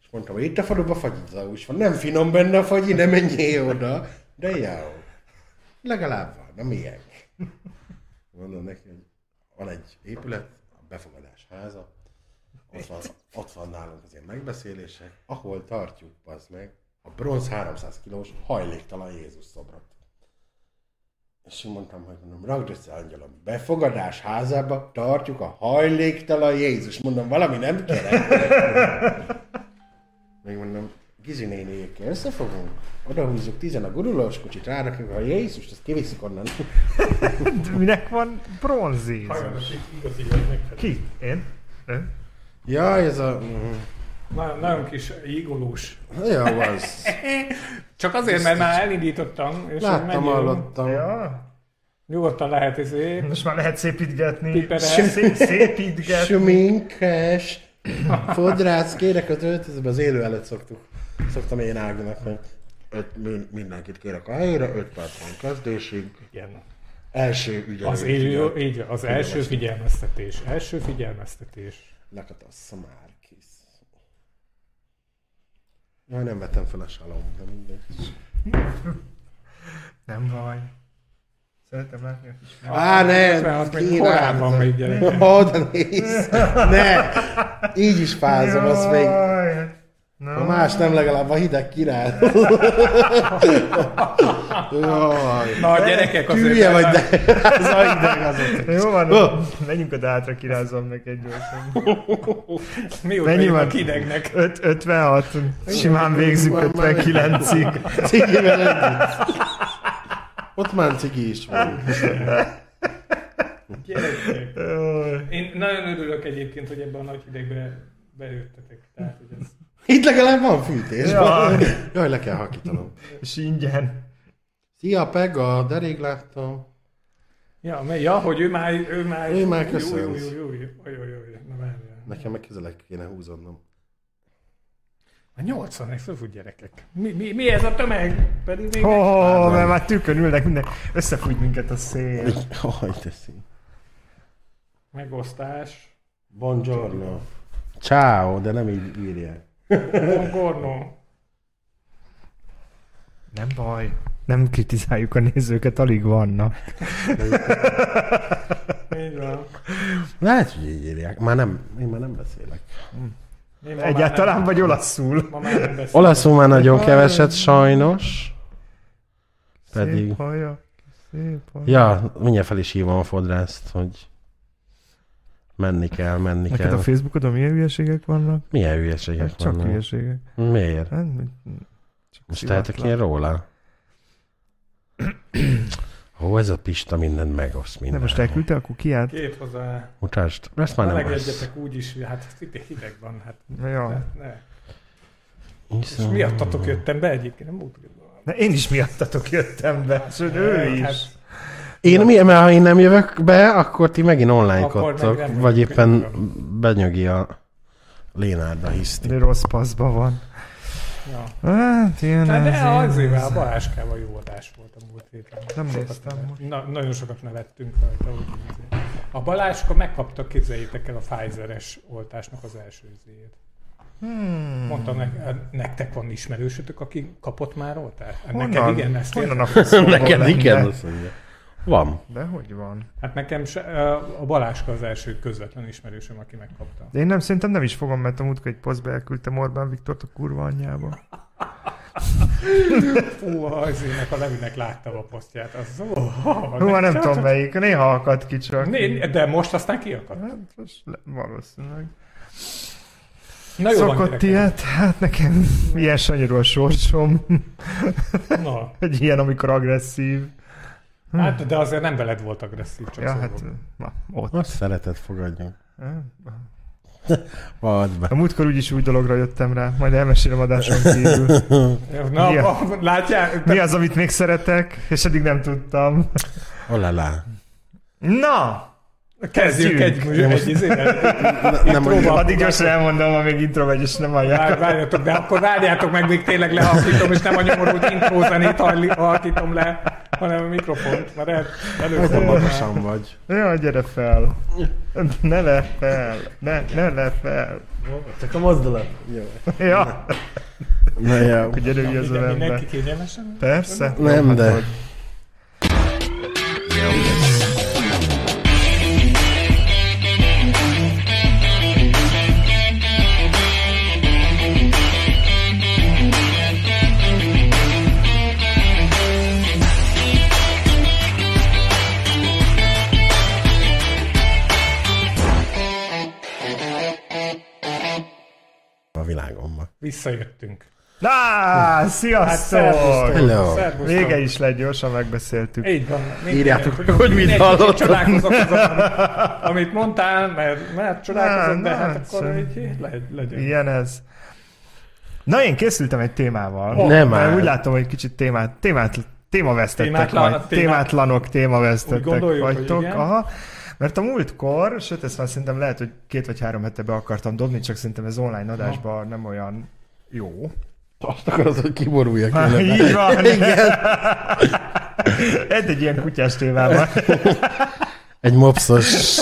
És mondtam, itt a faluban fagyizaus van. Nem finom benne a fagyi, nem menjél oda. De jó. Legalább van, na milyen. Mondom neki, hogy van egy épület, a befogadás háza, ott van, ott van nálunk az ilyen megbeszélések, ahol tartjuk, az meg, a bronz 300 kilós hajléktalan Jézus szobrot. És én mondtam, hogy mondom, ragd össze, angyalom, befogadás házába tartjuk a hajléktalan Jézus. Mondom, valami nem kerek. Még mondom, Gizi néniékkel összefogunk, oda húzzuk tizen a gurulós kocsit, rárakjuk a Jézust, azt kiviszik onnan. Minek van bronz Jézus? Hajlanos, igazi jönnek. Ki? Én? Ön? Ja, ez a... mm, Na, nagyon kis ígolós. Jó, az. Csak azért, mert már elindítottam, és Láttam, hallottam. Ja. Nyugodtan lehet ezért. Most már lehet szépítgetni. Piperel. Szép, szépítgetni. Sminkes, fodrász, kérek az öltözőbe, az élő előtt szoktuk. Szoktam én Áginak, hogy öt, min- mindenkit kérek a helyre, 5 perc van kezdésig. Igen. Első ügyelő. Az, élő, így, az első figyelmeztetés. Első figyelmeztetés. Lekatassza már Jaj, nem vettem fel a salom, de mindegy. Nem baj. Szeretem látni a kis Á, ne! 56 még kínálom. korábban még gyerek. Ó, de nézd! Ne! Így is fázom, azt még... Hát- Ha más nem, legalább a hideg király. Jaj. Na, a gyerekek azért... Hülye vagy, de ez a hideg az Jó van, Ó. menjünk a dátra, kirázom neked gyorsan. Mióta Mennyi Mennyi van? a hidegnek? Öt, 56, simán végzünk 59-ig. Cigivel együtt. Ott már cigi is van. Gyerekek. Én nagyon örülök egyébként, hogy ebben a nagy hidegbe bejöttetek. Tehát, hogy ez... Itt legalább van fűtés. Jaj. Jaj, le kell hakítanom. És ingyen. Szia, Pega, de rég láttam. Ja, me- ja, hogy ő már... Ő már, Ő már jó, köszönsz. jó, jó, jó, jó, jó, jó, jó. Nekem meg közelebb kéne húzodnom. A 80 fölfut gyerekek. Mi, mi, mi, ez a tömeg? Pedig még Ó, oh, mert már tükön ülnek minden. Összefújt minket a szél. Jaj, de szín. megosztás. Buongiorno. Ciao, de nem így írják. Concorno. Nem baj. Nem kritizáljuk a nézőket, alig vannak. Így van. Lehet, hogy így írják. Már nem, én már nem beszélek. Én ma Egyáltalán már nem- vagy olaszul. Ma már nem beszélek. Olaszul már nagyon keveset, sajnos. Pedig... Szép haja. Szép haja. Ja, mindjárt fel is hívom a fodrászt, hogy menni kell, menni Neked kell. a Facebookodon milyen hülyeségek vannak? Milyen hülyeségek Hát csak vannak? hülyeségek. Miért? Hát, csak Most tehetek ilyen róla? Ó, ez a Pista mindent megoszt De minden. most elküldte a kukiát? Két hozzá. Mutasd. Ezt már nem az. Melegedjetek úgy is, hát itt hideg van. Hát, Ja. ne, ne. És miattatok jöttem be egyébként, nem úgy De én is miattatok jöttem be. Sőt, ő is. Hát, Én mi, mert ha én nem jövök be, akkor ti megint online meg vagy éppen be. benyögi a Lénárda hiszti. De rossz paszba van. ja. Hát, ilyen Hát de ez, azért a Baláskával jó adás volt a múlt héten. Nem Sokat néztem nevet- most. Na, nagyon sokat nevettünk rajta. úgy. A Baláska megkapta, képzeljétek el, a Pfizeres oltásnak az első izéjét. Hmm. Mondtam, ne, nektek van ismerősötök, aki kapott már oltást? Neked igen, ezt Honnan a Neked igen, azt mondja. Van. De hogy van? Hát nekem se, a Baláska az első közvetlen ismerősöm, aki megkapta. De én nem, szerintem nem is fogom, mert a múltkor egy posztba elküldtem Orbán Viktort a kurva anyjába. Fú, az ének a Levinek láttam a posztját. Az, oh, Hú, nem tudom melyik, néha akad ki csak. Né, de most aztán kiakadt. Hát, most le- valószínűleg. Na jó, Szokott ilyet, hát nekem ilyen sanyarú a sorsom. Na, Egy ilyen, amikor agresszív. Hát, de azért nem veled volt agresszív, csak Ja, szóval. hát, na, ott. Azt szeretet fogadjon. Vadd be. A múltkor úgyis új dologra jöttem rá, majd elmesélem adáson kívül. Na, Ja. a, látják? Mi az, amit még szeretek, és eddig nem tudtam. Olalá. Na! Kezdjük egy, Kezdjük. egy, egy izével. Nem mondja. Addig gyorsan elmondom, amíg intro megy, és nem hallják. Vár, várjatok, de akkor várjátok meg, még tényleg lehakítom, és nem a nyomorult intro zenét hajli- halkítom le. Hanem a mikrofont, mert el, először magasan vagy. Jaj, gyere fel. Ne le fel. Ne, ne le fel. Csak a mozdulat. Jó. Ja, Na jó. akkor gyere az ember. mindenki kényelmesen? Persze. Nem, Hát de- hogy- A világomban. Visszajöttünk. Na, Hát sziasztok! szervusztok! Hello. Vége is lett, gyorsan megbeszéltük. Így van. Minden- Írjátok hogy hogy mit. Csodálkozok azon, amit mondtál, mert, mert csodálkozom, Na, de na, hát akkor sem. így le, legyen. Ilyen ez. Na, én készültem egy témával. Oh, Nem Mert áll. úgy látom, hogy kicsit témát, témát, témavesztettek Témátlan- vagy. témát- Témátlanok, témavesztettek Úgy gondoljuk, hogy vagytok. igen. Aha. Mert a múltkor, sőt, ezt már szerintem lehet, hogy két vagy három hete be akartam dobni, csak szerintem ez online adásban nem olyan jó. Azt akarod, hogy kiboruljak tőle. így van. Igen. Egy, egy ilyen kutyás témában. Egy mopszos...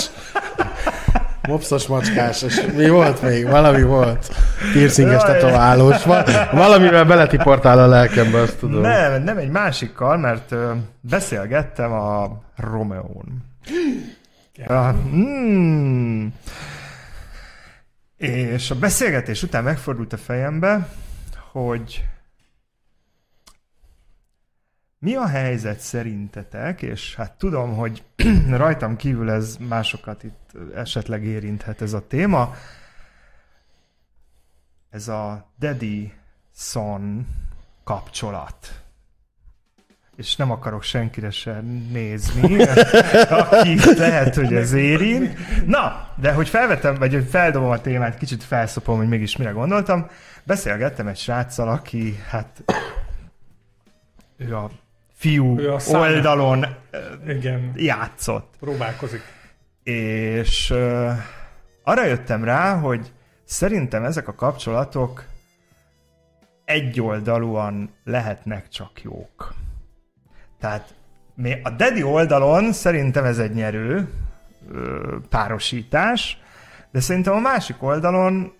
Mopszos macskás, és mi volt még? Valami volt. Piercinges tetoválós. Va- Valamivel beletiportál a lelkembe, azt tudom. Nem, nem egy másikkal, mert beszélgettem a Romeón. Ah, mm. És a beszélgetés után megfordult a fejembe, hogy mi a helyzet szerintetek, és hát tudom, hogy rajtam kívül ez másokat itt esetleg érinthet ez a téma, ez a daddy son kapcsolat. És nem akarok senkire sem nézni, aki lehet, hogy ez érint. Na, de hogy felvetem, vagy hogy feldobom a témát, kicsit felszopom, hogy mégis mire gondoltam, beszélgettem egy sráccal, aki hát ő a fiú Ő a oldalon Igen, játszott. próbálkozik. És uh, arra jöttem rá, hogy szerintem ezek a kapcsolatok egyoldalúan lehetnek csak jók. Tehát mi- a Daddy oldalon szerintem ez egy nyerő ö, párosítás, de szerintem a másik oldalon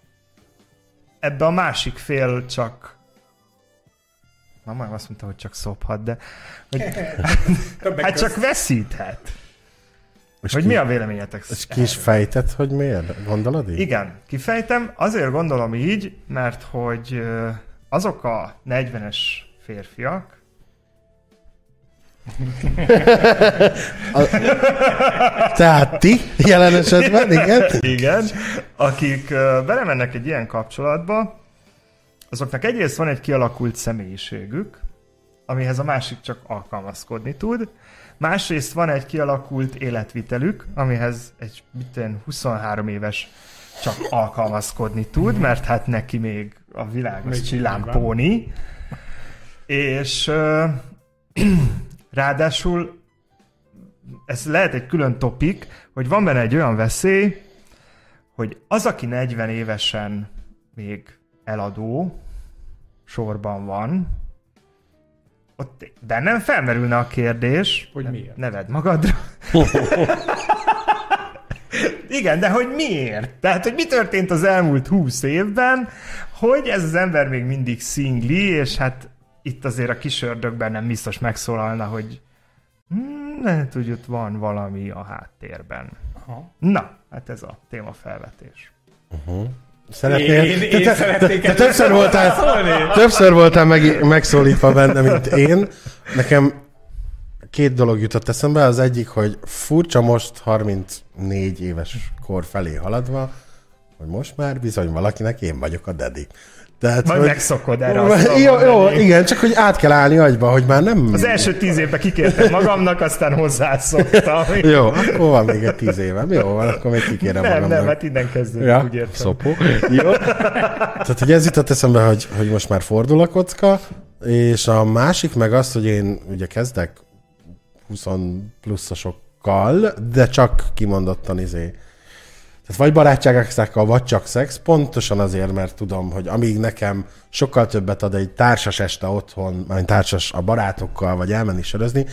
ebbe a másik fél csak Ma már azt mondta, hogy csak szophat, de hogy, hát csak veszíthet. És Hogy ki, mi a véleményetek? És ki is fejtett, hogy miért? Gondolod így? Igen, kifejtem. Azért gondolom így, mert hogy azok a 40-es férfiak, Tehát ti, jelen esetben, igen? igen, akik belemennek egy ilyen kapcsolatba, azoknak egyrészt van egy kialakult személyiségük, amihez a másik csak alkalmazkodni tud. Másrészt van egy kialakult életvitelük, amihez egy mit tudom, 23 éves csak alkalmazkodni tud, mert hát neki még a világ az csillámpóni. És ráadásul ez lehet egy külön topik, hogy van benne egy olyan veszély, hogy az, aki 40 évesen még eladó sorban van, ott bennem felmerülne a kérdés, Hogy miért? neved magadra. Igen, de hogy miért? Tehát, hogy mi történt az elmúlt húsz évben, hogy ez az ember még mindig szingli, és hát itt azért a kis ördögben nem biztos megszólalna, hogy hmm, lehet, hogy ott van valami a háttérben. Aha. Na, hát ez a témafelvetés. Szeretnél? Én, én te, te, te, többször voltál, szólni. többször voltál meg, megszólítva benne, mint én. Nekem két dolog jutott eszembe. Az egyik, hogy furcsa most 34 éves kor felé haladva, hogy most már bizony valakinek én vagyok a daddy. Tehát, Majd hogy, megszokod erre azt jó, jó, igen, csak hogy át kell állni agyba, hogy már nem... Az első tíz évben kikértem magamnak, aztán hozzászoktam. Jó, akkor van még egy tíz évem. Jó, van, akkor még kikérem Nem, magamnak. nem, hát innen kezdődik, Ja, úgy értem. szopó. Jó. Tehát, hogy ez jutott eszembe, hogy, hogy most már fordul a kocka, és a másik meg az, hogy én ugye kezdek 20 pluszosokkal, de csak kimondottan izé. Tehát vagy barátságokkal, vagy csak szex, pontosan azért, mert tudom, hogy amíg nekem sokkal többet ad egy társas este otthon, vagy társas a barátokkal, vagy elmenni sörözni,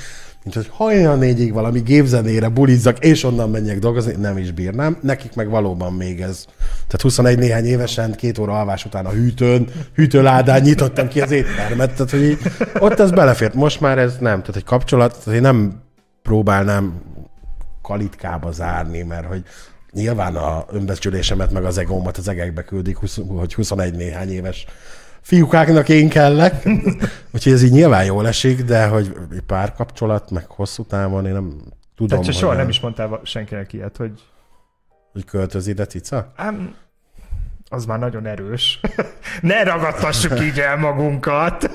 mint hogy hajnal négyig valami gépzenére bulizzak, és onnan menjek dolgozni, nem is bírnám. Nekik meg valóban még ez. Tehát 21 néhány évesen, két óra alvás után a hűtőn, hűtőládán nyitottam ki az éttermet, tehát hogy ott ez belefért. Most már ez nem. Tehát egy kapcsolat, tehát én nem próbálnám kalitkába zárni, mert hogy nyilván a önbecsülésemet meg az egómat az egekbe küldik, hogy 21 néhány éves fiúkáknak én kellek. Úgyhogy ez így nyilván jól esik, de hogy párkapcsolat, meg hosszú távon én nem tudom. Tehát soha nem is mondtál senkinek ilyet, hogy... Hogy költöz ide cica? Ám, az már nagyon erős. ne ragadtassuk így el magunkat,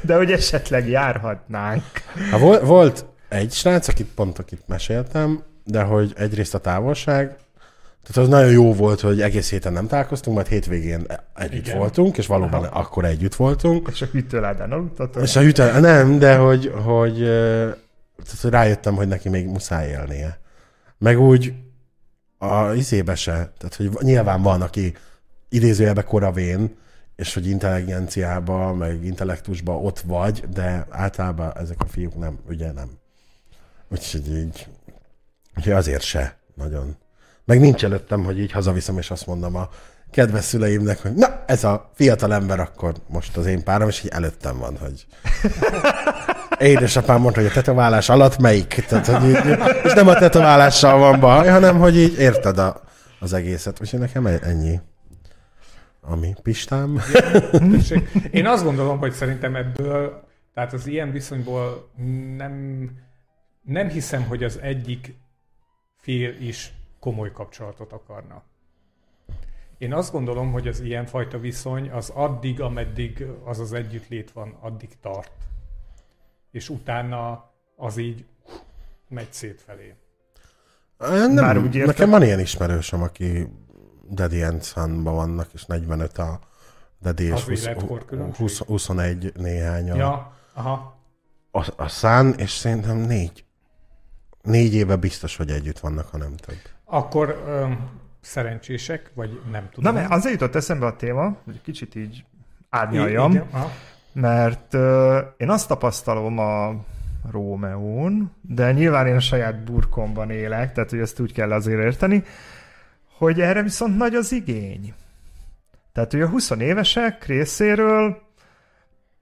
de hogy esetleg járhatnánk. Ha volt, volt egy srác, akit pont akit meséltem, de hogy egyrészt a távolság, tehát az nagyon jó volt, hogy egész héten nem találkoztunk, majd hétvégén együtt Igen. voltunk, és valóban Aha. akkor együtt voltunk. És a hűtőládán aludtatok? És a hűtőládán, nem, de hogy, hogy, tehát, hogy rájöttem, hogy neki még muszáj élnie. Meg úgy a izébe se, tehát hogy nyilván van, aki idézőjelbe koravén, és hogy intelligenciába, meg intellektusba ott vagy, de általában ezek a fiúk nem, ugye nem. Úgyhogy így, úgyhogy azért se nagyon meg nincs előttem, hogy így hazaviszem, és azt mondom a kedves szüleimnek, hogy na, ez a fiatal ember akkor most az én párom, és így előttem van, hogy édesapám mondta, hogy a tetoválás alatt melyik? Tehát, hogy így, és nem a tetoválással van baj, hanem hogy így érted a, az egészet. Úgyhogy nekem e- ennyi. Ami Pistám. Én azt gondolom, hogy szerintem ebből, tehát az ilyen viszonyból nem, nem hiszem, hogy az egyik fél is komoly kapcsolatot akarna. Én azt gondolom, hogy az ilyenfajta viszony az addig, ameddig az az együttlét van, addig tart. És utána az így megy szétfelé. Nem, Már úgy értem. nekem van ilyen ismerősöm, aki Daddy and son vannak, és 45 a Daddy, és 20, 20, 21 néhány a, ja, aha. a, a Sun, és szerintem négy. Négy éve biztos, hogy együtt vannak, ha nem több. Akkor ö, szerencsések, vagy nem tudom. Na, mert azért jutott eszembe a téma, hogy kicsit így árnyaljam, I- mert ö, én azt tapasztalom a Rómeón, de nyilván én a saját burkomban élek, tehát hogy ezt úgy kell azért érteni, hogy erre viszont nagy az igény. Tehát, hogy a 20 évesek részéről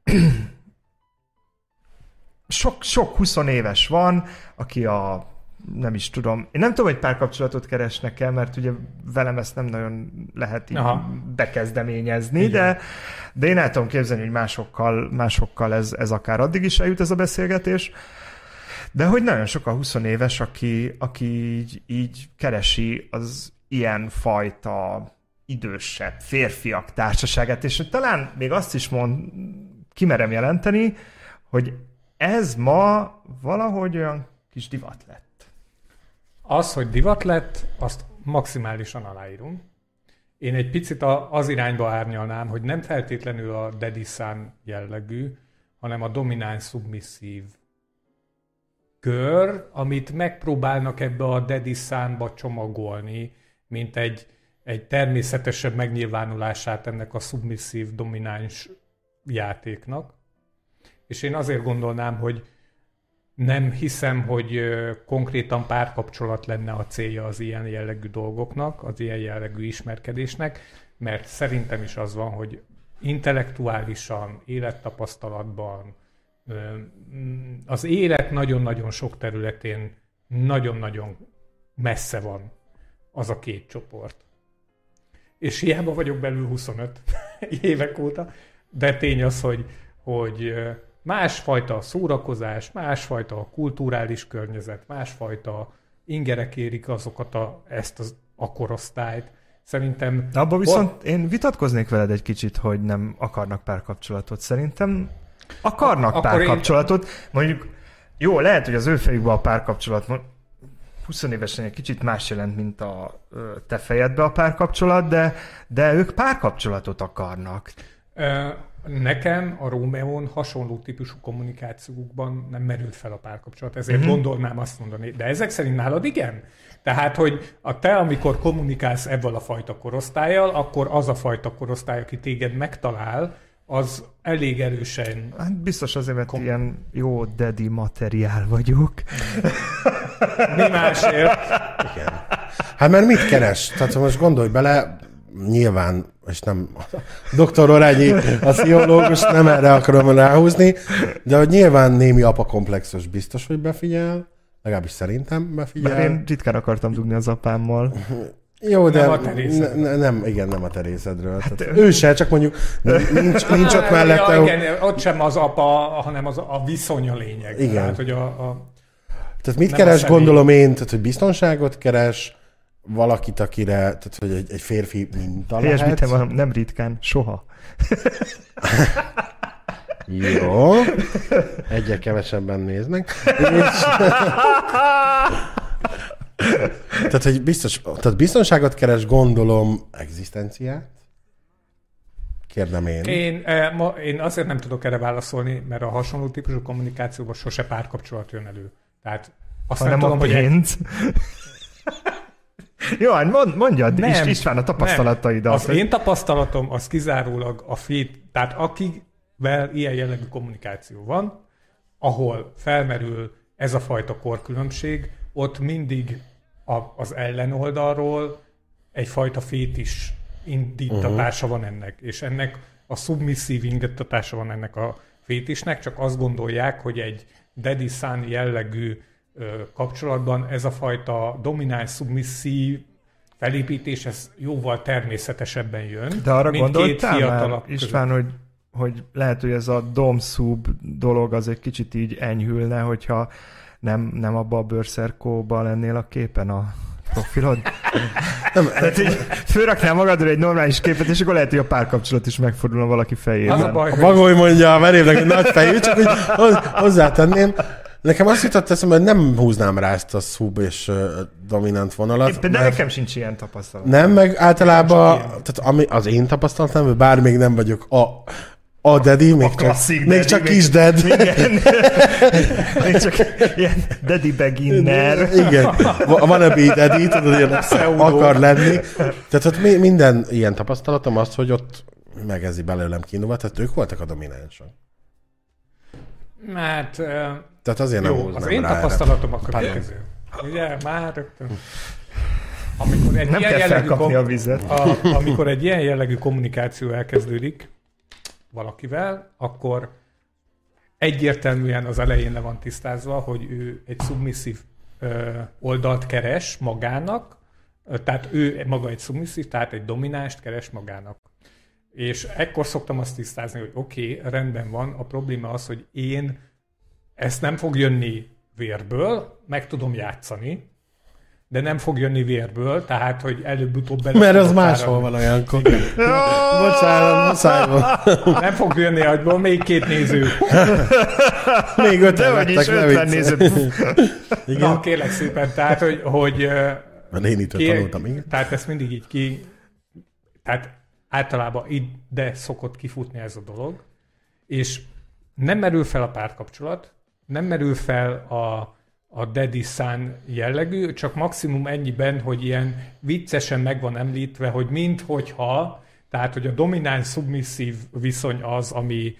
sok, sok 20 éves van, aki a nem is tudom. Én nem tudom, hogy párkapcsolatot keresnek el, mert ugye velem ezt nem nagyon lehet így Aha. bekezdeményezni, Igen. de, de én el tudom képzelni, hogy másokkal, másokkal ez, ez akár addig is eljut ez a beszélgetés. De hogy nagyon sok a 20 éves, aki, aki így, így keresi az ilyen fajta idősebb férfiak társaságát, és hogy talán még azt is mond, kimerem jelenteni, hogy ez ma valahogy olyan kis divat lett. Az, hogy divat lett, azt maximálisan aláírom. Én egy picit az irányba árnyalnám, hogy nem feltétlenül a daddy jellegű, hanem a domináns szubmisszív kör, amit megpróbálnak ebbe a daddy csomagolni, mint egy, egy természetesebb megnyilvánulását ennek a szubmisszív domináns játéknak. És én azért gondolnám, hogy nem hiszem, hogy konkrétan párkapcsolat lenne a célja az ilyen jellegű dolgoknak, az ilyen jellegű ismerkedésnek, mert szerintem is az van, hogy intellektuálisan, élettapasztalatban, az élet nagyon-nagyon sok területén nagyon-nagyon messze van az a két csoport. És hiába vagyok belül 25 évek óta, de tény az, hogy, hogy másfajta szórakozás, másfajta kulturális környezet, másfajta ingerek érik azokat a, ezt az, a korosztályt. Szerintem... De abban viszont or... én vitatkoznék veled egy kicsit, hogy nem akarnak párkapcsolatot. Szerintem akarnak a, párkapcsolatot. Én... Mondjuk, jó, lehet, hogy az ő fejükben a párkapcsolat 20 évesen egy kicsit más jelent, mint a te fejedbe a párkapcsolat, de, de ők párkapcsolatot akarnak. Ö, Nekem a Rómeón hasonló típusú kommunikációkban nem merült fel a párkapcsolat, ezért mm-hmm. gondolnám azt mondani. De ezek szerint nálad igen? Tehát, hogy a te, amikor kommunikálsz ebből a fajta korosztályjal, akkor az a fajta korosztály, aki téged megtalál, az elég erősen... Hát biztos azért, mert Kom- ilyen jó daddy materiál vagyok. Mi másért? Igen. Hát mert mit keres? Tehát most gondolj bele, nyilván, és nem doktor Orányi, a pszichológus, nem erre akarom ráhúzni, de hogy nyilván némi apakomplexus biztos, hogy befigyel, legalábbis szerintem befigyel. Mert én ritkán akartam dugni az apámmal. Jó, de Nem a ne, nem, igen, nem a Terézedről. Hát, Tehát ő se, csak mondjuk nincs, nincs ott mellette. Ja, igen, ott sem az apa, hanem az a viszony a lényeg. Igen. Tehát, hogy a, a, Tehát mit Nem a keres, személy. gondolom én, tehát hogy biztonságot keres, valakit, akire, tehát hogy egy, egy férfi minta lehet. van, nem ritkán, soha. Jó. Egyre kevesebben néznek. És... tehát, hogy biztos, tehát biztonságot keres, gondolom, egzisztenciát. Kérdem én. én, eh, ma, én azért nem tudok erre válaszolni, mert a hasonló típusú kommunikációban sose párkapcsolat jön elő. Tehát azt hanem nem tudom, a hogy egy, pénz. Jó, hát mond, mondjad, Nem, István, a tapasztalataidat. Az én tapasztalatom az kizárólag a fit, tehát akivel ilyen jellegű kommunikáció van, ahol felmerül ez a fajta korkülönbség, ott mindig a, az ellenoldalról egyfajta fétis indítatása uh-huh. van ennek, és ennek a szubmisszív indítatása van ennek a fétisnek, csak azt gondolják, hogy egy daddy son jellegű kapcsolatban ez a fajta domináns szubmisszív felépítés, ez jóval természetesebben jön, De arra gondoltál már, István, hogy, hogy lehet, hogy ez a domszub dolog az egy kicsit így enyhülne, hogyha nem, nem abba a bőrszerkóba lennél a képen a profilod? Nem, Tehát így fölraknál magadra egy normális képet, és akkor lehet, hogy a párkapcsolat is megfordulna valaki fejében. Az a baj, A hogy Bagoly mondja a merévnek, hogy nagy fejű, csak hogy hoz- hozzátenném. Nekem azt jutott eszembe, hogy nem húznám rá ezt a szub és uh, dominant vonalat. Éppen, de nekem sincs ilyen tapasztalat. Nem, meg általában, tehát ami az én tapasztalatom, hogy bár még nem vagyok a, a daddy, még, csak, klasszik még daddy, csak kis dad. Igen. Még csak ilyen daddy beginner. Igen, Va- van a daddy, tudod, ilyen akar lenni. Tehát ott mi- minden ilyen tapasztalatom az, hogy ott megezi belőlem kiindulva, tehát ők voltak a dominánsok. Mert ö, Tehát azért nem Jó, az én rá tapasztalatom a Pardon. következő. Ugye, már rögtön. Amikor egy Nem ilyen kell jellegű felkapni a vizet. A, amikor egy ilyen jellegű kommunikáció elkezdődik valakivel, akkor egyértelműen az elején le van tisztázva, hogy ő egy szubmisszív oldalt keres magának, tehát ő maga egy szubmisszív, tehát egy dominást keres magának. És ekkor szoktam azt tisztázni, hogy oké, okay, rendben van, a probléma az, hogy én ezt nem fog jönni vérből, meg tudom játszani, de nem fog jönni vérből, tehát, hogy előbb-utóbb bele Mert az máshol van olyankor. Bocsánat, muszáj volt. Nem fog jönni agyból, még két néző. Még De öten hogy is lettek, ne 50 viccelj. néző. Igen. Na, kérlek szépen, tehát, hogy, hogy Mert én itt ki, tanultam, igen. tehát ezt mindig így ki, tehát általában ide szokott kifutni ez a dolog, és nem merül fel a párkapcsolat, nem merül fel a, a daddy son jellegű, csak maximum ennyiben, hogy ilyen viccesen meg van említve, hogy minthogyha, tehát hogy a domináns szubmisszív viszony az, ami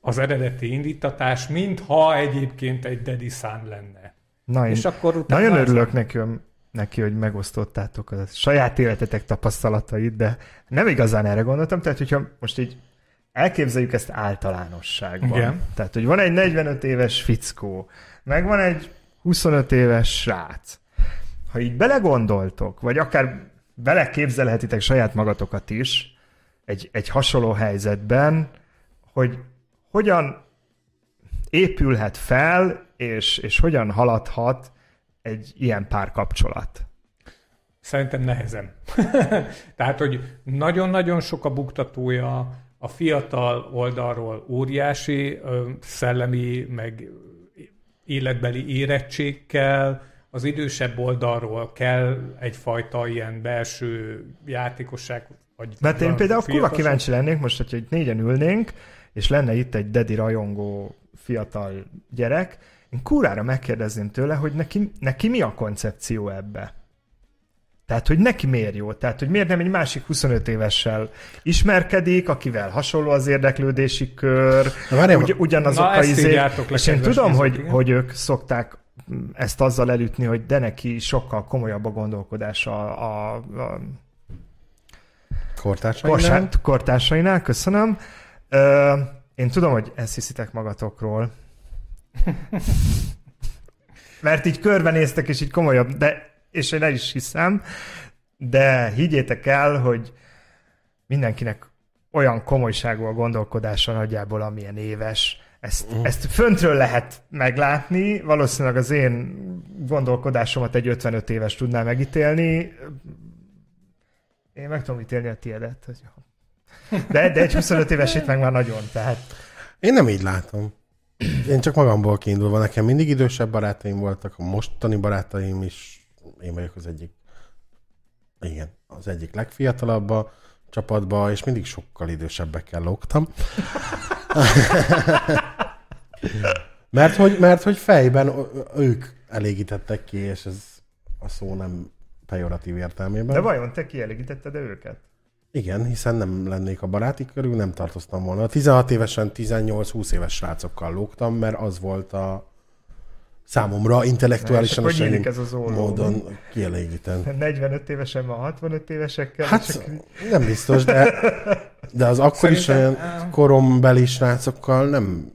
az eredeti indítatás, mintha egyébként egy daddy son lenne. Na, És akkor utána nagyon az- örülök neki, neki, hogy megosztottátok a saját életetek tapasztalatait, de nem igazán erre gondoltam. Tehát, hogyha most így elképzeljük ezt általánosságban. Igen. Tehát, hogy van egy 45 éves fickó, meg van egy 25 éves srác. Ha így belegondoltok, vagy akár beleképzelhetitek saját magatokat is egy, egy hasonló helyzetben, hogy hogyan épülhet fel, és, és hogyan haladhat egy ilyen párkapcsolat. Szerintem nehezen. Tehát, hogy nagyon-nagyon sok a buktatója, a fiatal oldalról óriási szellemi, meg életbeli érettség kell, az idősebb oldalról kell egyfajta ilyen belső játékosság, Vagy Mert én olyan például kurva kíváncsi lennék most, hogyha itt négyen ülnénk, és lenne itt egy dedi rajongó fiatal gyerek, én kurára megkérdezném tőle, hogy neki, neki mi a koncepció ebbe. Tehát, hogy neki miért jó? Tehát, hogy miért nem egy másik 25 évessel ismerkedik, akivel hasonló az érdeklődési kör, Na, várjál, ugy, ugyanazok Na, a le, És én tudom, nézők, hogy, igen. hogy ők szokták ezt azzal elütni, hogy de neki sokkal komolyabb a gondolkodása a, a Kortársainál? Korsát, kortársainál, köszönöm. Ö, én tudom, hogy ezt hiszitek magatokról. Mert így körbenéztek, és így komolyabb, de, és én el is hiszem, de higgyétek el, hogy mindenkinek olyan komolyságú a gondolkodása nagyjából, amilyen éves. Ezt, uh. ezt föntről lehet meglátni, valószínűleg az én gondolkodásomat egy 55 éves tudná megítélni, én meg tudom ítélni a tiédet. De, de egy 25 évesét meg már nagyon, tehát Én nem így látom. Én csak magamból kiindulva, nekem mindig idősebb barátaim voltak, a mostani barátaim is, én vagyok az egyik, igen, az egyik legfiatalabb a csapatba, és mindig sokkal idősebbekkel lógtam. mert, hogy, mert hogy fejben ők elégítettek ki, és ez a szó nem pejoratív értelmében. de vajon te kielégítetted őket? Igen, hiszen nem lennék a baráti körül, nem tartoztam volna. 16 évesen 18-20 éves srácokkal lógtam, mert az volt a számomra intellektuálisan És akkor ez az olló. módon kielégíteni. 45 évesen van 65 évesekkel, Hát akkor- nem biztos, de, de az akkor is Szerintem, olyan eh, korombeli srácokkal nem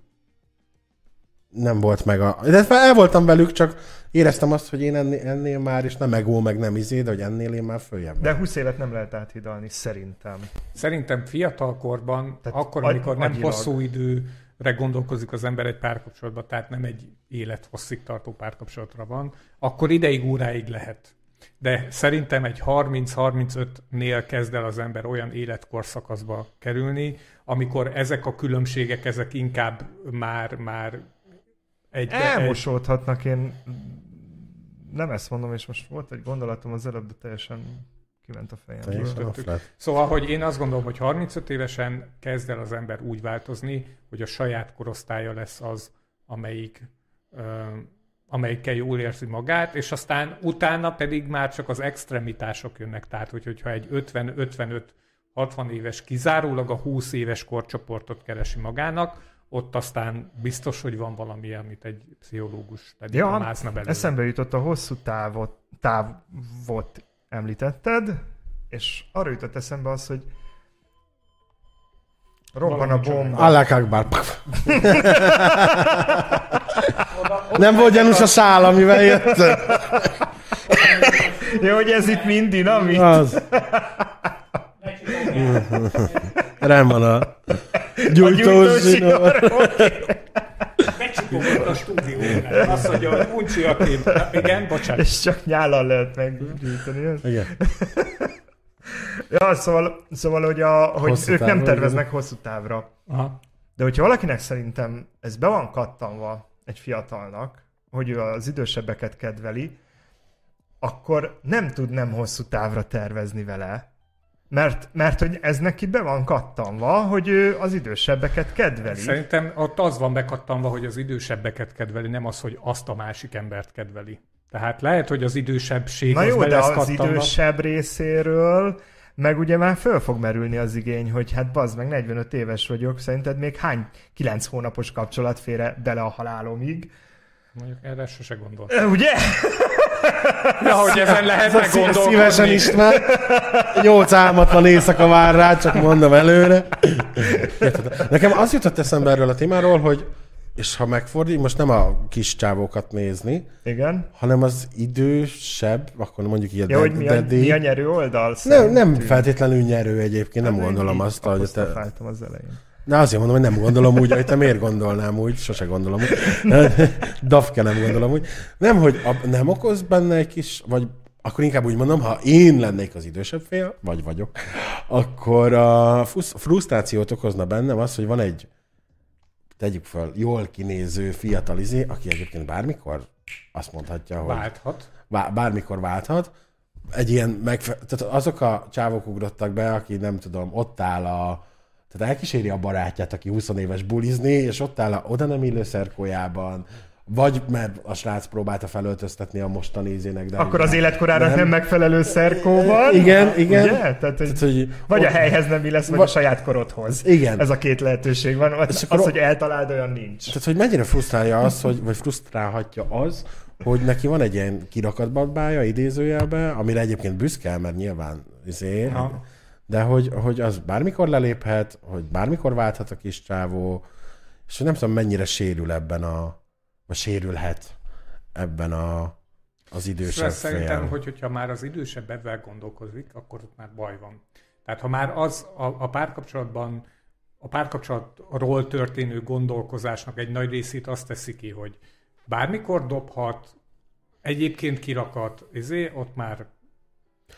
nem volt meg a... De el voltam velük, csak éreztem azt, hogy én ennél, ennél már, és nem egó, meg nem izé, de hogy ennél én már följebb. de 20 évet nem lehet áthidalni, szerintem. Szerintem fiatalkorban, Tehát akkor, agy- amikor nem agyilag. hosszú időre gondolkozik az ember egy párkapcsolatban, tehát nem egy élethosszig tartó párkapcsolatra van, akkor ideig, óráig lehet. De szerintem egy 30-35-nél kezd el az ember olyan életkorszakaszba kerülni, amikor ezek a különbségek, ezek inkább már, már egy, Elmosódhatnak, én nem ezt mondom, és most volt egy gondolatom az előbb, de teljesen kiment a fejemből. Lett. Szóval, hogy én azt gondolom, hogy 35 évesen kezd el az ember úgy változni, hogy a saját korosztálya lesz az, amelyik, ö, amelyikkel jól érzi magát, és aztán utána pedig már csak az extremitások jönnek. Tehát, hogy, hogyha egy 50-55-60 éves kizárólag a 20 éves korcsoportot keresi magának, ott aztán biztos, hogy van valami, amit egy pszichológus pedig Ja, belőle. Eszembe jutott a hosszú távot, távot említetted, és arra jutott eszembe az, hogy robban a bomba. Allah Akbar. Nem volt gyanús a szál, amivel jött. Jó, hogy ez itt mind dinamit. Az. Rem van a gyújtós zsinór. Becsukogott a stúdiónál. Azt mondja, hogy uncsi a kép. Na, Igen, bocsánat. És csak nyállal lehet meggyűjteni. ezt. Igen. Ja, szóval, szóval hogy, a, hogy Hosszú ők nem terveznek hosszú távra. Aha. De hogyha valakinek szerintem ez be van kattanva egy fiatalnak, hogy ő az idősebbeket kedveli, akkor nem tud nem hosszú távra tervezni vele. Mert, mert hogy ez neki be van kattanva, hogy ő az idősebbeket kedveli. Szerintem ott az van bekattanva, hogy az idősebbeket kedveli, nem az, hogy azt a másik embert kedveli. Tehát lehet, hogy az idősebbség Na az jó, de az kattanva. idősebb részéről meg ugye már föl fog merülni az igény, hogy hát bazd meg 45 éves vagyok, szerinted még hány 9 hónapos kapcsolat fére bele a halálomig? Mondjuk erre sose gondoltam. Ugye? Ja, hogy ezen lehetne Szí- gondolkodni. Szívesen István. Nyolc álmatlan éjszaka vár rá, csak mondom előre. Érted? Nekem az jutott eszembe erről a témáról, hogy és ha megfordít, most nem a kis csávókat nézni, Igen. hanem az idősebb, akkor mondjuk ilyen Ja, hogy mi a, mi a nyerő oldal? nem, nem feltétlenül nyerő egyébként, nem én gondolom azt, hogy te... az elején. De azért mondom, hogy nem gondolom úgy, hogy te miért gondolnám úgy, sose gondolom úgy. Dafke nem gondolom úgy. Nem, hogy a, nem okoz benne egy kis, vagy akkor inkább úgy mondom, ha én lennék az idősebb fél, vagy vagyok, akkor a frusztrációt okozna bennem az, hogy van egy, tegyük fel, jól kinéző fiatal izé, aki egyébként bármikor azt mondhatja, hogy Válthat. vá- bármikor válthat, egy ilyen megfe- tehát azok a csávok ugrottak be, aki nem tudom, ott áll a tehát elkíséri a barátját, aki 20 éves bulizni, és ott áll a oda nem illő szerkójában, vagy mert a srác próbálta felöltöztetni a mostani izének, de... Akkor az életkorára nem, nem megfelelő szerkóban. Igen, igen. Ugye? Tehát, hogy, Tehát, hogy vagy a ott- helyhez nem illesz, vagy a saját korodhoz. Igen. Ez a két lehetőség van. Az, akkor- az hogy eltaláld, olyan nincs. Tehát, hogy mennyire frusztrálja az, hogy, vagy frusztrálhatja az, hogy neki van egy ilyen kirakatbabája idézőjelbe, amire egyébként büszke, mert nyilván izé, Ha. De hogy, hogy az bármikor leléphet, hogy bármikor válthat a kis csávó, és nem tudom, mennyire sérül ebben a, vagy sérülhet ebben a, az idősebb Szóval Szerintem, hogy, hogyha már az idősebb ebben gondolkozik, akkor ott már baj van. Tehát ha már az a, a párkapcsolatban, a párkapcsolatról történő gondolkozásnak egy nagy részét azt teszi ki, hogy bármikor dobhat, egyébként kirakat, ezé, ott már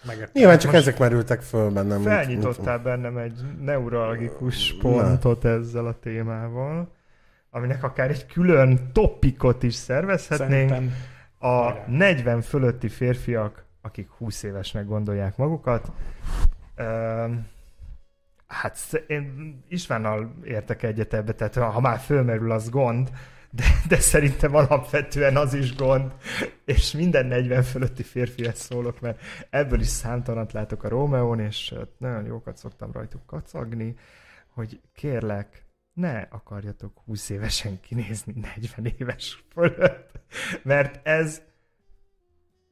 megett. Nyilván csak ezek merültek föl bennem. Felnyitottál bennem egy neuralgikus pontot ezzel a témával, aminek akár egy külön topikot is szervezhetnénk. Szerintem A Várjál. 40 fölötti férfiak, akik 20 évesnek gondolják magukat, hát én Istvánnal értek egyet ebbe, tehát ha már fölmerül, az gond, de, de szerintem alapvetően az is gond, és minden 40 fölötti férfihez szólok, mert ebből is számtalanat látok a Rómeón, és nagyon jókat szoktam rajtuk kacagni, hogy kérlek, ne akarjatok 20 évesen kinézni 40 éves fölött, mert ez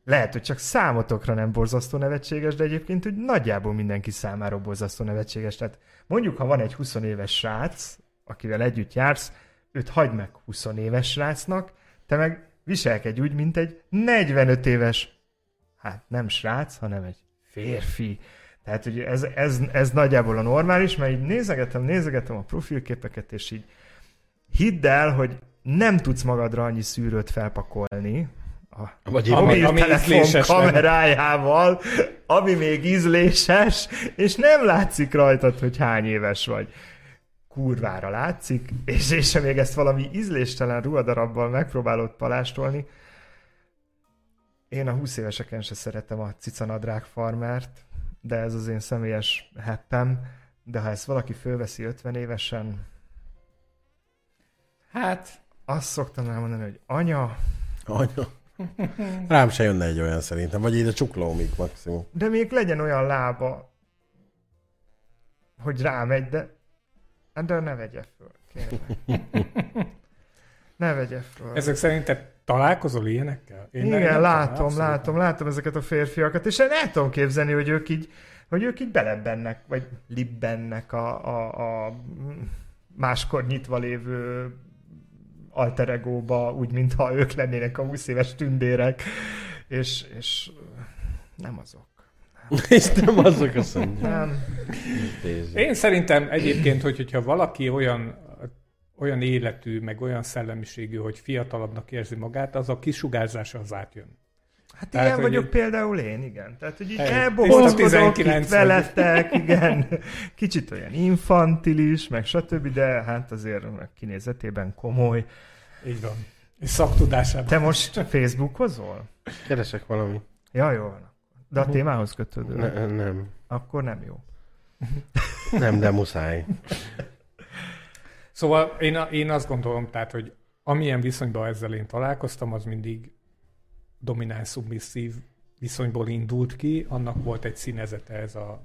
lehet, hogy csak számotokra nem borzasztó nevetséges, de egyébként úgy nagyjából mindenki számára borzasztó nevetséges. Tehát mondjuk, ha van egy 20 éves srác, akivel együtt jársz, őt hagyd meg 20 éves srácnak, te meg viselkedj úgy, mint egy 45 éves, hát nem srác, hanem egy férfi. Tehát ugye ez, ez, ez nagyjából a normális, mert így nézegetem, nézegetem a profilképeket, és így hidd el, hogy nem tudsz magadra annyi szűrőt felpakolni, a Vagy Ami- ami ízléses lenne. kamerájával, ami még ízléses, és nem látszik rajtad, hogy hány éves vagy. Kurvára látszik, és, és még ezt valami ízléstelen ruhadarabbal megpróbálod palástolni. Én a 20 éveseken se szeretem a cicanadrág farmert, de ez az én személyes heppem, de ha ezt valaki fölveszi 50 évesen, Hát, azt szoktam elmondani, hogy anya, anya. Rám se jönne egy olyan szerintem, vagy a csuklómig maximum. De még legyen olyan lába, hogy rámegy, de, hát de ne vegye föl, kérlek. Ne vegye föl. ezek szerint te találkozol ilyenekkel? Én Igen, nem látom, abszolút látom, látom ezeket a férfiakat, és én el tudom képzelni, hogy ők így, hogy ők így belebennek, vagy libbennek a, a, a máskor nyitva lévő alter egóba, úgy, mintha ők lennének a 20 éves tündérek, és, és nem azok. És nem azok a. Nem. Én szerintem egyébként, hogy, hogyha valaki olyan, olyan életű, meg olyan szellemiségű, hogy fiatalabbnak érzi magát, az a kisugárzása az átjön. Hát Tehát, ilyen vagyok így- például én, igen. Tehát, hogy így elbohózkodok itt 19 vagy. veletek, igen. Kicsit olyan infantilis, meg stb., de hát azért a kinézetében komoly. Így van. És szaktudásában. Te most Facebookozol? Keresek valami. Ja, jó van. De a témához kötődő. Ne, nem. Akkor nem jó. Nem, de muszáj. Szóval én, én azt gondolom, tehát, hogy amilyen viszonyban ezzel én találkoztam, az mindig domináns szubmisszív viszonyból indult ki, annak volt egy színezete ez a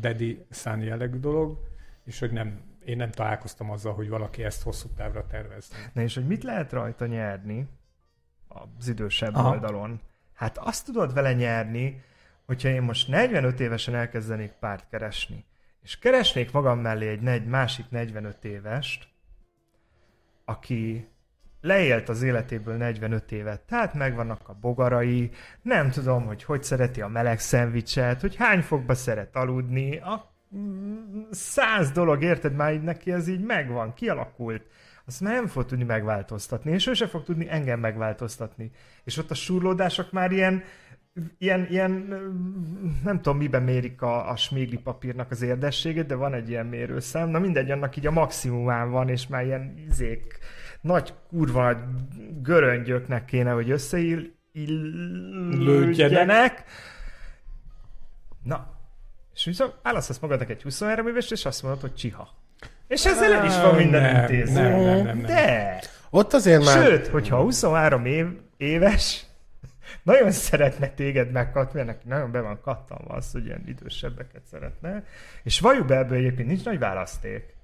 daddy son jellegű dolog, és hogy nem, én nem találkoztam azzal, hogy valaki ezt hosszú távra tervezne. Na és hogy mit lehet rajta nyerni az idősebb. Aha. oldalon? Hát azt tudod vele nyerni, hogyha én most 45 évesen elkezdenék párt keresni, és keresnék magam mellé egy negy, másik 45 évest, aki leélt az életéből 45 évet, tehát megvannak a bogarai, nem tudom, hogy hogy szereti a meleg szendvicset, hogy hány fokba szeret aludni, a mm, száz dolog, érted már így neki, ez így megvan, kialakult. Azt már nem fog tudni megváltoztatni, és ő se fog tudni engem megváltoztatni. És ott a surlódások már ilyen, ilyen, ilyen nem tudom, miben mérik a, a smégli papírnak az érdességét, de van egy ilyen mérőszám. Na mindegy, annak így a maximumán van, és már ilyen izék, nagy kurva nagy göröngyöknek kéne, hogy illődjenek. Na, és viszont választasz magadnak egy 23 éves, és azt mondod, hogy csiha. És ezzel el is van minden nem, intéző. nem, nem, nem, nem. De! Ott azért már... Sőt, hogyha 23 év, éves, nagyon szeretne téged megkatni, mert nagyon be van kattanva az, hogy ilyen idősebbeket szeretne, és valljuk be ebből egyébként nincs nagy választék.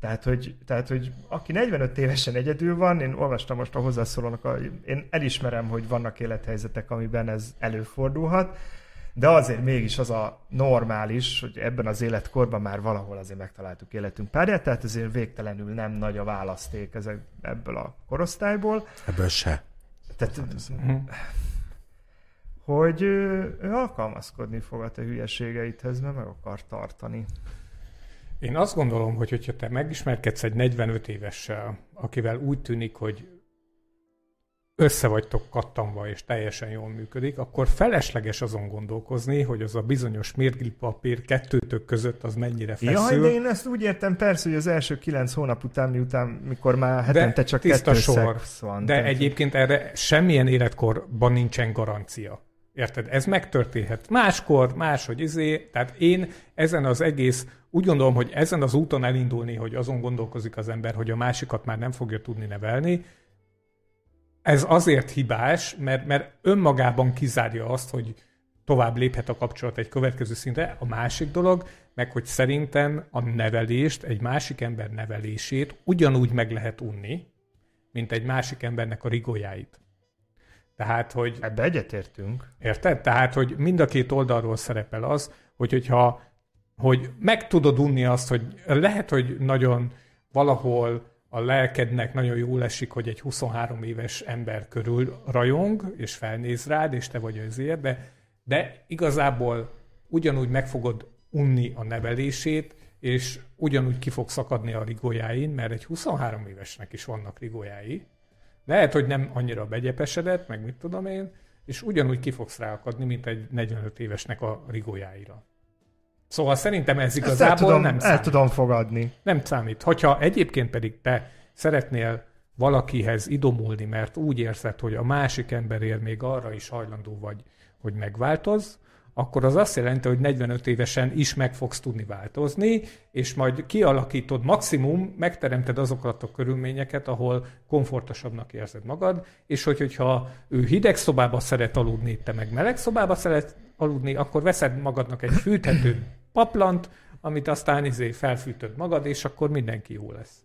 Tehát hogy, tehát, hogy aki 45 évesen egyedül van, én olvastam most a hozzászólónak, a, én elismerem, hogy vannak élethelyzetek, amiben ez előfordulhat, de azért mégis az a normális, hogy ebben az életkorban már valahol azért megtaláltuk életünk párját, tehát azért végtelenül nem nagy a választék ezek, ebből a korosztályból. Ebből se. Tehát, hogy ő, ő alkalmazkodni fog a te hülyeségeidhez, mert meg akar tartani. Én azt gondolom, hogy hogyha te megismerkedsz egy 45 évessel, akivel úgy tűnik, hogy össze vagytok kattanva és teljesen jól működik, akkor felesleges azon gondolkozni, hogy az a bizonyos mérgilpapír kettőtök között az mennyire Jaj, feszül. de én ezt úgy értem persze, hogy az első kilenc hónap után, miután, mikor már hetente csak tiszta sor. van. De Tehát- egyébként erre semmilyen életkorban nincsen garancia. Érted? Ez megtörténhet. Máskor, máshogy izé. Tehát én ezen az egész, úgy gondolom, hogy ezen az úton elindulni, hogy azon gondolkozik az ember, hogy a másikat már nem fogja tudni nevelni, ez azért hibás, mert, mert önmagában kizárja azt, hogy tovább léphet a kapcsolat egy következő szintre. A másik dolog, meg hogy szerintem a nevelést, egy másik ember nevelését ugyanúgy meg lehet unni, mint egy másik embernek a rigójáit. Tehát, hogy Ebbe egyetértünk. Érted? Tehát, hogy mind a két oldalról szerepel az, hogy hogyha hogy meg tudod unni azt, hogy lehet, hogy nagyon valahol a lelkednek nagyon jól esik, hogy egy 23 éves ember körül rajong, és felnéz rád, és te vagy azért, de, de igazából ugyanúgy meg fogod unni a nevelését, és ugyanúgy ki fog szakadni a rigójáin, mert egy 23 évesnek is vannak rigójái. Lehet, hogy nem annyira begyepesedett, meg mit tudom én, és ugyanúgy ki fogsz ráakadni, mint egy 45 évesnek a rigójáira. Szóval szerintem ez Ezt el igazából tudom, nem el számít. tudom fogadni. Nem számít. Hogyha egyébként pedig te szeretnél valakihez idomulni, mert úgy érzed, hogy a másik emberért még arra is hajlandó vagy, hogy megváltoz, akkor az azt jelenti, hogy 45 évesen is meg fogsz tudni változni, és majd kialakítod, maximum megteremted azokat a körülményeket, ahol komfortosabbnak érzed magad, és hogy, hogyha ő hideg szobába szeret aludni, te meg meleg szobába szeret aludni, akkor veszed magadnak egy fűthető paplant, amit aztán izé felfűtöd magad, és akkor mindenki jó lesz.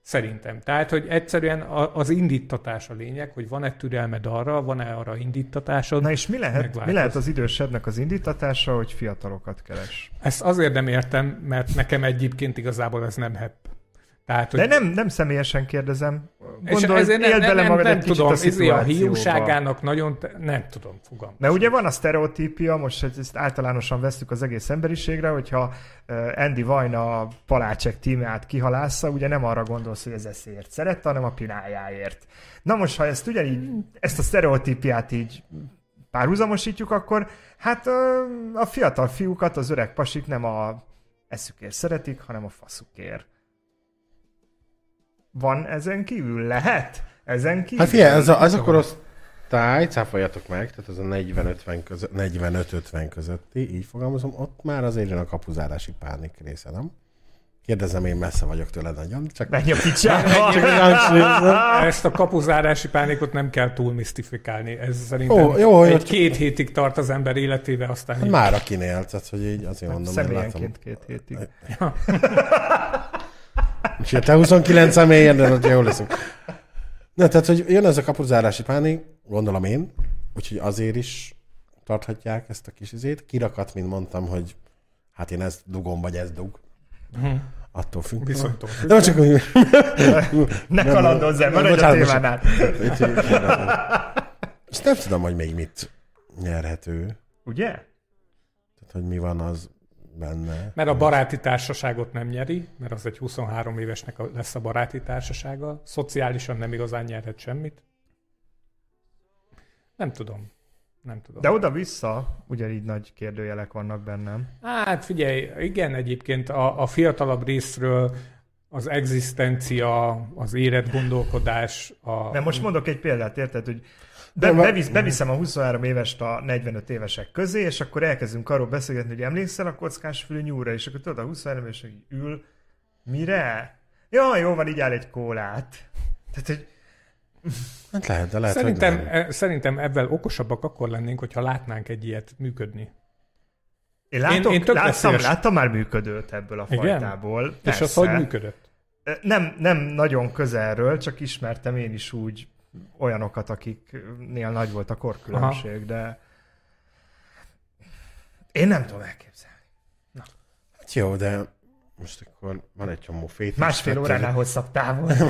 Szerintem. Tehát, hogy egyszerűen az indítatás a lényeg, hogy van-e türelmed arra, van-e arra indítatásod. Na és mi lehet, mi lehet az idősebbnek az indítatása, hogy fiatalokat keres? Ezt azért nem értem, mert nekem egyébként igazából ez nem. Tehát, hogy De nem, nem személyesen kérdezem. és Gondolj, ezért nem, nem, nem, magad nem tudom, a izé a szituációba. hiúságának nagyon, te- nem tudom, fogalmam. Mert ugye van a sztereotípia, most hogy ezt általánosan vesztük az egész emberiségre, hogyha Andy Vajna a Palácsek tímját kihalásza, ugye nem arra gondolsz, hogy ez eszéért szerette, hanem a pinájáért. Na most, ha ezt ugyanígy, ezt a sztereotípiát így párhuzamosítjuk, akkor hát a fiatal fiúkat az öreg pasik nem a eszükért szeretik, hanem a faszukért. Van ezen kívül? Lehet? Ezen kívül? Hát figyelj, az a, az a korosztály, cáfoljatok meg, tehát az a 40-50 között, 45-50 közötti, így fogalmazom, ott már azért jön a kapuzárási pánik része, nem? Kérdezem, én messze vagyok tőle nagyon, csak Menj a picsába! csak. Ezt a kapuzárási pánikot nem kell túl misztifikálni. Ez szerintem Ó, jó, hogy- egy-két hétig tart az ember életébe, aztán így Már akinél, tehát hogy így azért mondom, mert látom. Két hétig. És ha te 29 személyen, de ott jó leszünk. Na, tehát, hogy jön ez a kapuzárási pánik, gondolom én, úgyhogy azért is tarthatják ezt a kis izét. Kirakat, mint mondtam, hogy hát én ezt dugom, vagy ez dug. Attól függ. Viszonytól függ. De csak, hogy... Ne kalandozzál, nem, maradj a témánál. És nem tudom, hogy még mit nyerhető. Ugye? Tehát, hogy mi van az benne. Mert a baráti társaságot nem nyeri, mert az egy 23 évesnek lesz a baráti társasága. Szociálisan nem igazán nyerhet semmit. Nem tudom. Nem tudom. De oda-vissza ugyanígy nagy kérdőjelek vannak bennem. Hát figyelj, igen, egyébként a, a fiatalabb részről az egzisztencia, az életgondolkodás, a... Mert most mondok egy példát, érted, hogy Be, bevisz, beviszem a 23 évest a 45 évesek közé, és akkor elkezdünk arról beszélgetni, hogy emlékszel a kockás fülű nyúlra, és akkor tudod, a 23 évesek ül, mire? Ja, jó van, így áll egy kólát. Tehát, hogy Hát lehet, de lehet, Szerintem, hogy nem. e, szerintem ebben okosabbak akkor lennénk, hogyha látnánk egy ilyet működni. én, látok, Én- én tökre láttam, láttam már működőt ebből a Igen? fajtából. És az persze. hogy működött? Nem, nem nagyon közelről, csak ismertem én is úgy olyanokat, akiknél nagy volt a korkülönbség, de én nem tudom elképzelni. Hát jó, de most akkor van egy csomó fét. Másfél óránál hosszabb távol.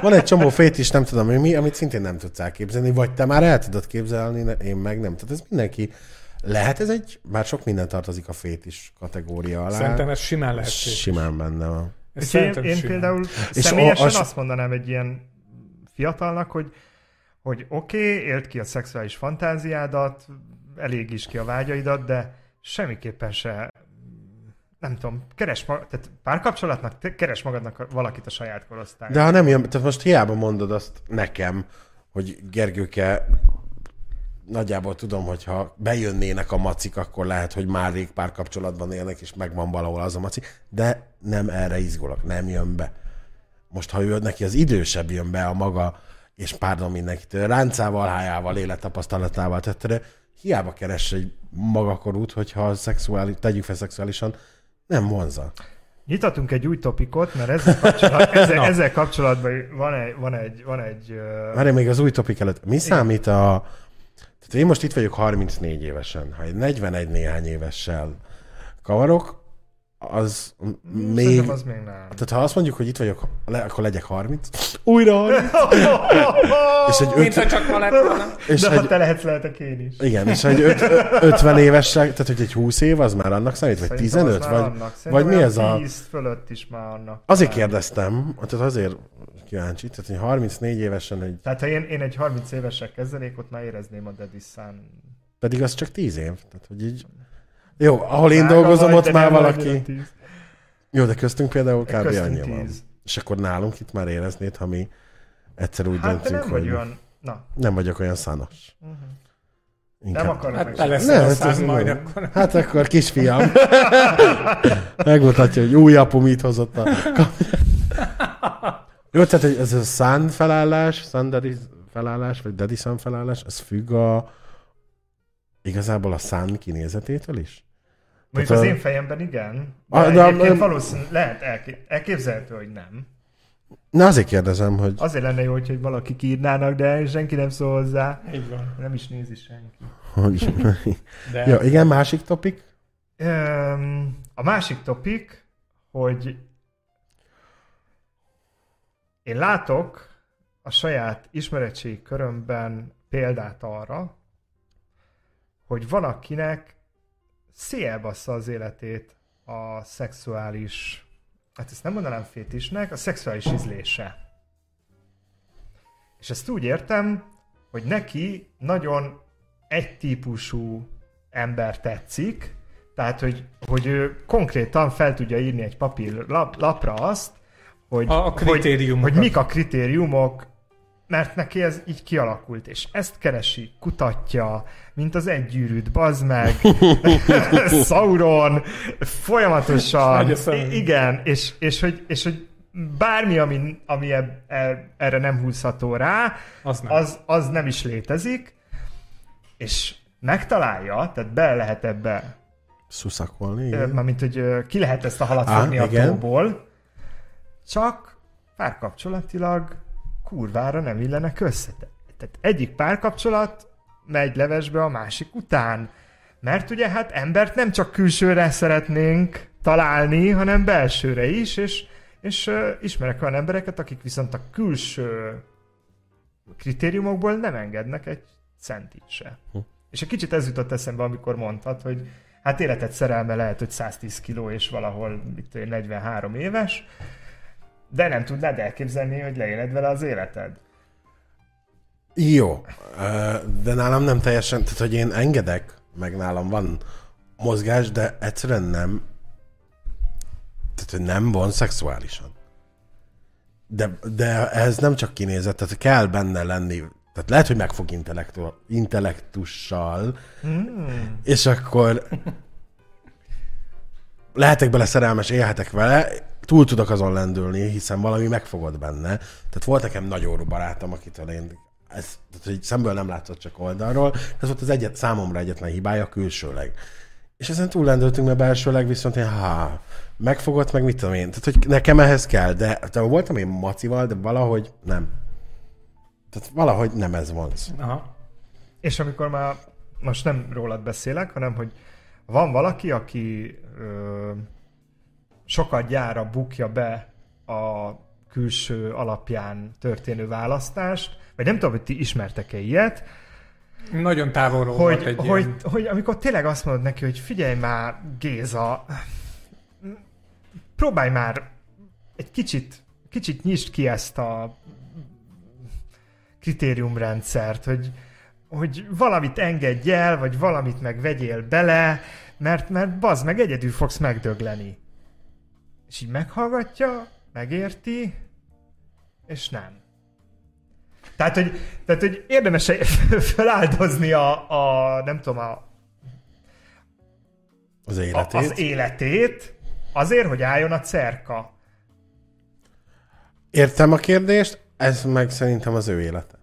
Van egy csomó fét is, nem tudom, hogy mi, amit szintén nem tudsz elképzelni, vagy te már el tudod képzelni, én meg nem. Tehát ez mindenki, lehet ez egy, már sok minden tartozik a fét is kategória alá. Szerintem ez simán lehet. simán benne van. Ez én, én simán. például És személyesen a- a- azt mondanám egy ilyen fiatalnak, hogy, hogy oké, okay, élt ki a szexuális fantáziádat, elég is ki a vágyaidat, de semmiképpen se nem tudom, keres, ma- tehát párkapcsolatnak, keres magadnak valakit a saját korosztályban. De ha nem jön, tehát most hiába mondod azt nekem, hogy Gergőke, nagyjából tudom, hogy ha bejönnének a macik, akkor lehet, hogy már rég párkapcsolatban élnek, és megvan valahol az a maci, de nem erre izgulok, nem jön be. Most, ha ő neki az idősebb jön be a maga, és pardon mindenkitől, ráncával, hájával, élettapasztalatával tette, de hiába keres egy magakorút, hogyha szexuális, tegyük fel szexuálisan, nem vonza. Nyitatunk egy új topikot, mert ezzel, kapcsolat, ezzel, ezzel kapcsolatban van egy, van egy, van egy ö, Várj, még az új topik előtt. Mi számít a... Tehát én most itt vagyok 34 évesen. Ha egy 41 néhány évessel kavarok, az még... Szerintem az még nem. Tehát ha azt mondjuk, hogy itt vagyok, le, akkor legyek 30. Újra 30. és egy Mint ha 50, csak ma lett volna. és De ha egy, te lehetsz, lehetek én is. igen, és egy öt, ö- 50 évessel, tehát hogy egy 20 év, az már annak számít, vagy Szerintem 15, az már vagy, annak. Szerintem vagy mi ez a... 10 fölött is már annak. Azért kérdeztem, tehát azért kíváncsi, tehát hogy 34 évesen, hogy Tehát ha én, én egy 30 évesek kezdenék, ott már érezném a Dediszán. pedig az csak 10 év. Tehát, hogy így... Jó, ahol én dolgozom, ott már valaki... Jó, de köztünk például kb. Annyi van. És akkor nálunk itt már éreznéd, ha mi egyszer úgy Hát döntünk, nem hogy vagy olyan... Na, nem vagyok olyan szanos. Inkább... nem akarok Hát te lesz Ne, hát ez majd akkor. Hát akkor kisfiam. Megmutatja, hogy új apu mit hozott a Jó, tehát ez a Sun felállás, Daddy felállás, vagy Daddy Sun felállás, ez függ a igazából a Sun kinézetétől is? Mondjuk az a- én fejemben igen, de, ah, de- egyébként valószínűleg lehet elké- elképzelhető, hogy nem. Na azért kérdezem, hogy, Azért lenne jó, hogy valaki írnának, de senki nem szól hozzá. Így van. Nem is nézi senki. hogy... De Jó, igen, másik topik? A másik topik, hogy én látok a saját ismeretségi körömben példát arra, hogy van akinek szélbassza az életét a szexuális, hát ezt nem mondanám fétisnek, a szexuális ízlése. És ezt úgy értem, hogy neki nagyon egy típusú ember tetszik, tehát, hogy, hogy ő konkrétan fel tudja írni egy papír lap, lapra azt, hogy, A- a hogy, hogy mik a kritériumok, mert neki ez így kialakult, és ezt keresi, kutatja, mint az egygyűrűt, bazd meg, Sauron, folyamatosan, igen, és, és, hogy, és hogy bármi, ami, ami eb, e- erre nem húzható rá, az nem. az, az nem is létezik, és megtalálja, tehát be lehet ebbe, Szuszakolni, igen. mármint, hogy ki lehet ezt a halat Á, fogni a tóból, csak párkapcsolatilag kurvára nem illenek össze. Te- Tehát egyik párkapcsolat megy levesbe a másik után. Mert ugye hát embert nem csak külsőre szeretnénk találni, hanem belsőre is, és, és uh, ismerek olyan embereket, akik viszont a külső kritériumokból nem engednek egy centit se. Hm. És egy kicsit ez jutott eszembe, amikor mondtad, hogy hát életed szerelme lehet, hogy 110 kiló és valahol én, 43 éves, de nem tudnád elképzelni, hogy leéled vele az életed. Jó, de nálam nem teljesen, tehát hogy én engedek, meg nálam van mozgás, de egyszerűen nem, tehát hogy nem von szexuálisan. De, de ez nem csak kinézet, tehát kell benne lenni Tehát lehet, hogy megfog intellektu- intellektussal, Hmm. és akkor lehetek bele szerelmes, élhetek vele, túl tudok azon lendülni, hiszen valami megfogod benne. Tehát volt nekem nagyon barátom, akitől én ez, tehát, hogy szemből nem látszott csak oldalról, ez volt az egyet, számomra egyetlen hibája külsőleg. És ezen túl lendültünk, mert belsőleg viszont én, ha megfogott, meg mit tudom én. Tehát, hogy nekem ehhez kell, de, de voltam én macival, de valahogy nem. Tehát valahogy nem ez volt. Aha. És amikor már most nem rólad beszélek, hanem hogy van valaki, aki ö, sokat gyára bukja be a külső alapján történő választást, vagy nem tudom, hogy ti ismertek-e ilyet, Nagyon távolról volt hogy, egy hogy, ilyen... hogy amikor tényleg azt mondod neki, hogy figyelj már, Géza, próbálj már egy kicsit, kicsit nyisd ki ezt a kritériumrendszert, hogy, hogy valamit engedj el, vagy valamit meg vegyél bele, mert, mert bazd meg, egyedül fogsz megdögleni. És így meghallgatja, megérti, és nem. Tehát, hogy, tehát, hogy érdemes feláldozni a, a, nem tudom, a, Az a, életét. az életét azért, hogy álljon a cerka. Értem a kérdést, ez meg szerintem az ő élete.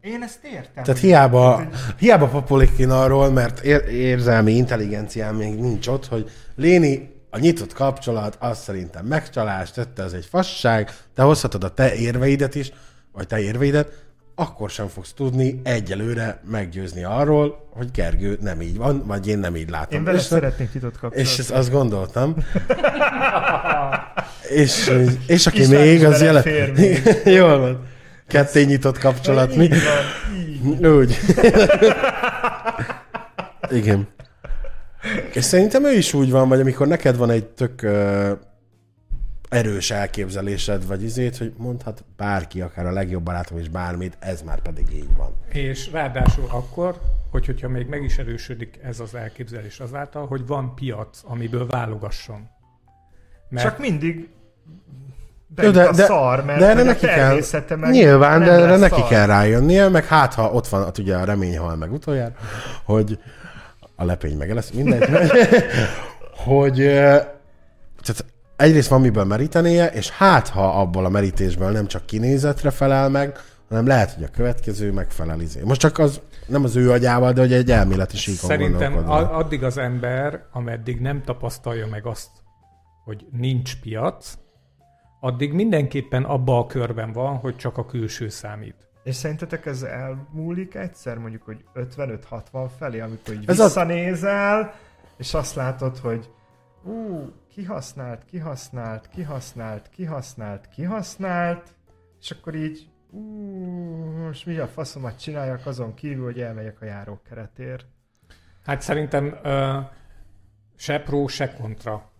Én ezt értem. Tehát hiába, hiába papolik én arról, mert ér, érzelmi intelligenciám még nincs ott, hogy Léni, a nyitott kapcsolat, az szerintem megcsalás, tette az egy fasság, te hozhatod a te érveidet is, vagy te érveidet, akkor sem fogsz tudni egyelőre meggyőzni arról, hogy Gergő nem így van, vagy én nem így látom. Én vele és, szeretnék nyitott kapcsolatot. és ezt azt gondoltam. és, és aki István még, az belefér még. Jól van. Ketté nyitott kapcsolat, mi? Így van, így. Úgy. Igen. És szerintem ő is úgy van, vagy amikor neked van egy tök ö, erős elképzelésed, vagy izét, hogy mondhat bárki, akár a legjobb barátom is bármit, ez már pedig így van. És ráadásul akkor, hogy, hogyha még meg is erősödik ez az elképzelés azáltal, hogy van piac, amiből válogasson. Mert Csak mindig Jó, de, a szar, mert de erre neki kell, meg nyilván, de erre neki szar. kell rájönnie, meg hát ha ott van, hát ugye a remény hal meg utoljára, hogy a lepény meg lesz, mindegy, hogy tehát egyrészt van miből merítenie, és hát ha abból a merítésből nem csak kinézetre felel meg, hanem lehet, hogy a következő megfelel izé. Most csak az nem az ő agyával, de hogy egy elméleti síkon Szerintem addig az ember, ameddig nem tapasztalja meg azt, hogy nincs piac, addig mindenképpen abba a körben van, hogy csak a külső számít. És szerintetek ez elmúlik egyszer, mondjuk, hogy 55-60 felé, amikor így Ez az- visszanézel, és azt látod, hogy ú, kihasznált, kihasznált, kihasznált, kihasznált, kihasznált, és akkor így ú, most mi a faszomat csináljak azon kívül, hogy elmegyek a járókeretért. Hát szerintem ö, se pró, se kontra